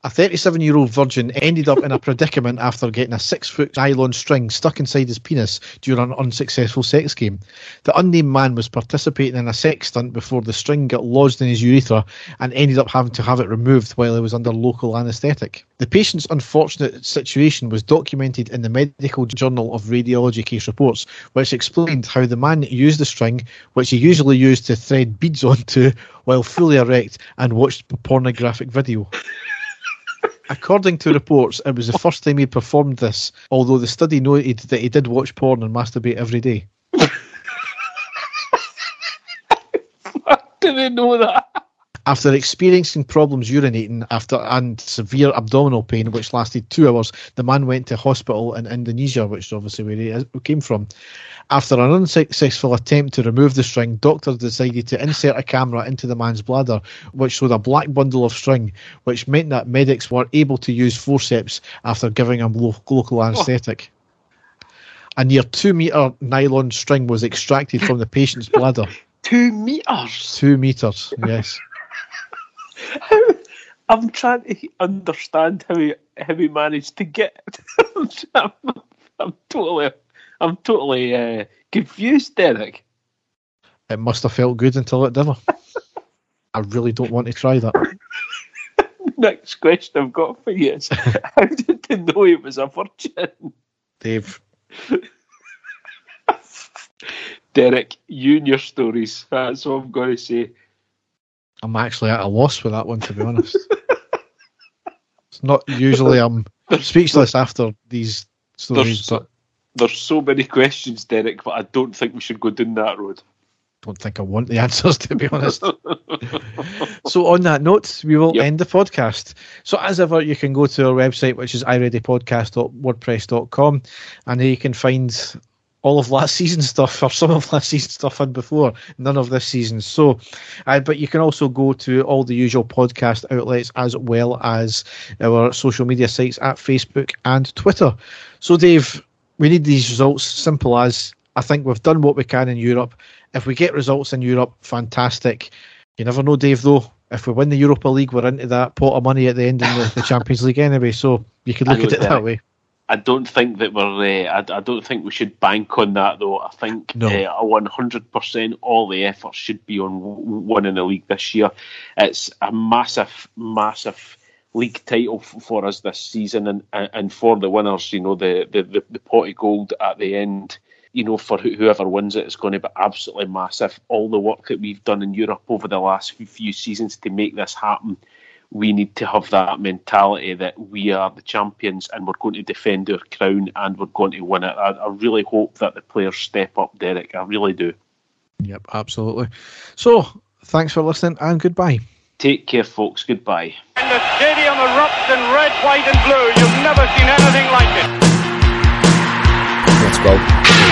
A 37 year old virgin ended up in a predicament after getting a six foot nylon string stuck inside his penis during an unsuccessful sex game. The unnamed man was participating in a sex stunt before the string got lodged in his urethra and ended up having to have it removed while he was under local anaesthetic. The patient's unfortunate situation was documented in the Medical Journal of Radiology case reports, which explained how the man used the string, which he usually used to thread beads onto, while fully erect and watched pornographic video. According to reports, it was the first time he performed this, although the study noted that he did watch porn and masturbate every day. Do they know that? After experiencing problems urinating after and severe abdominal pain, which lasted two hours, the man went to hospital in Indonesia, which is obviously where he came from. After an unsuccessful attempt to remove the string, doctors decided to insert a camera into the man's bladder, which showed a black bundle of string, which meant that medics were able to use forceps after giving him lo- local oh. anaesthetic. A near two metre nylon string was extracted from the patient's bladder. Two meters. Two metres, yes. I'm trying to understand how he how he managed to get. I'm, I'm totally I'm totally uh, confused, Derek. It must have felt good until it didn't. I really don't want to try that. Next question I've got for you is how did they know he was a virgin? Dave, Derek, you and your stories. That's all I'm going to say. I'm actually at a loss with that one, to be honest. it's not usually I'm speechless after these stories, There's, but there's so many questions, Derek, but I don't think we should go down that road. don't think I want the answers, to be honest. so, on that note, we will Yep. end the podcast. So, as ever, you can go to our website, which is ireadypodcast.wordpress.com, and there you can find all of last season's stuff, or some of last season's stuff and before, none of this season. So, uh, but you can also go to all the usual podcast outlets as well as our social media sites at Facebook and Twitter. So, Dave, we need these results. Simple as I think we've done what we can in Europe. If we get results in Europe, fantastic. You never know, Dave. Though, if we win the Europa League, we're into that pot of money at the end of the, the Champions League anyway. So you could look at it that way. I don't think that we're. Uh, I, I don't think we should bank on that, though. I think uh, 100% all the effort should be on w- winning the league this year. It's a massive, massive league title f- for us this season, and and for the winners, you know, the the the, the pot of gold at the end. You know, for who- whoever wins it, it's going to be absolutely massive. All the work that we've done in Europe over the last few- few seasons to make this happen we need to have that mentality that we are the champions and we're going to defend our crown and we're going to win it. I, I really hope that the players step up, Derek. I really do. Yep, absolutely. So thanks for listening and goodbye. Take care, folks. Goodbye. And the stadium erupts in red, white, and blue. You've never seen anything like it. Let's go.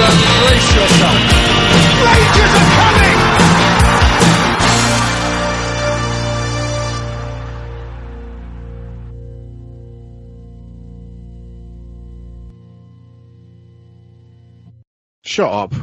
Brace yourself. Rangers are coming! Shut up.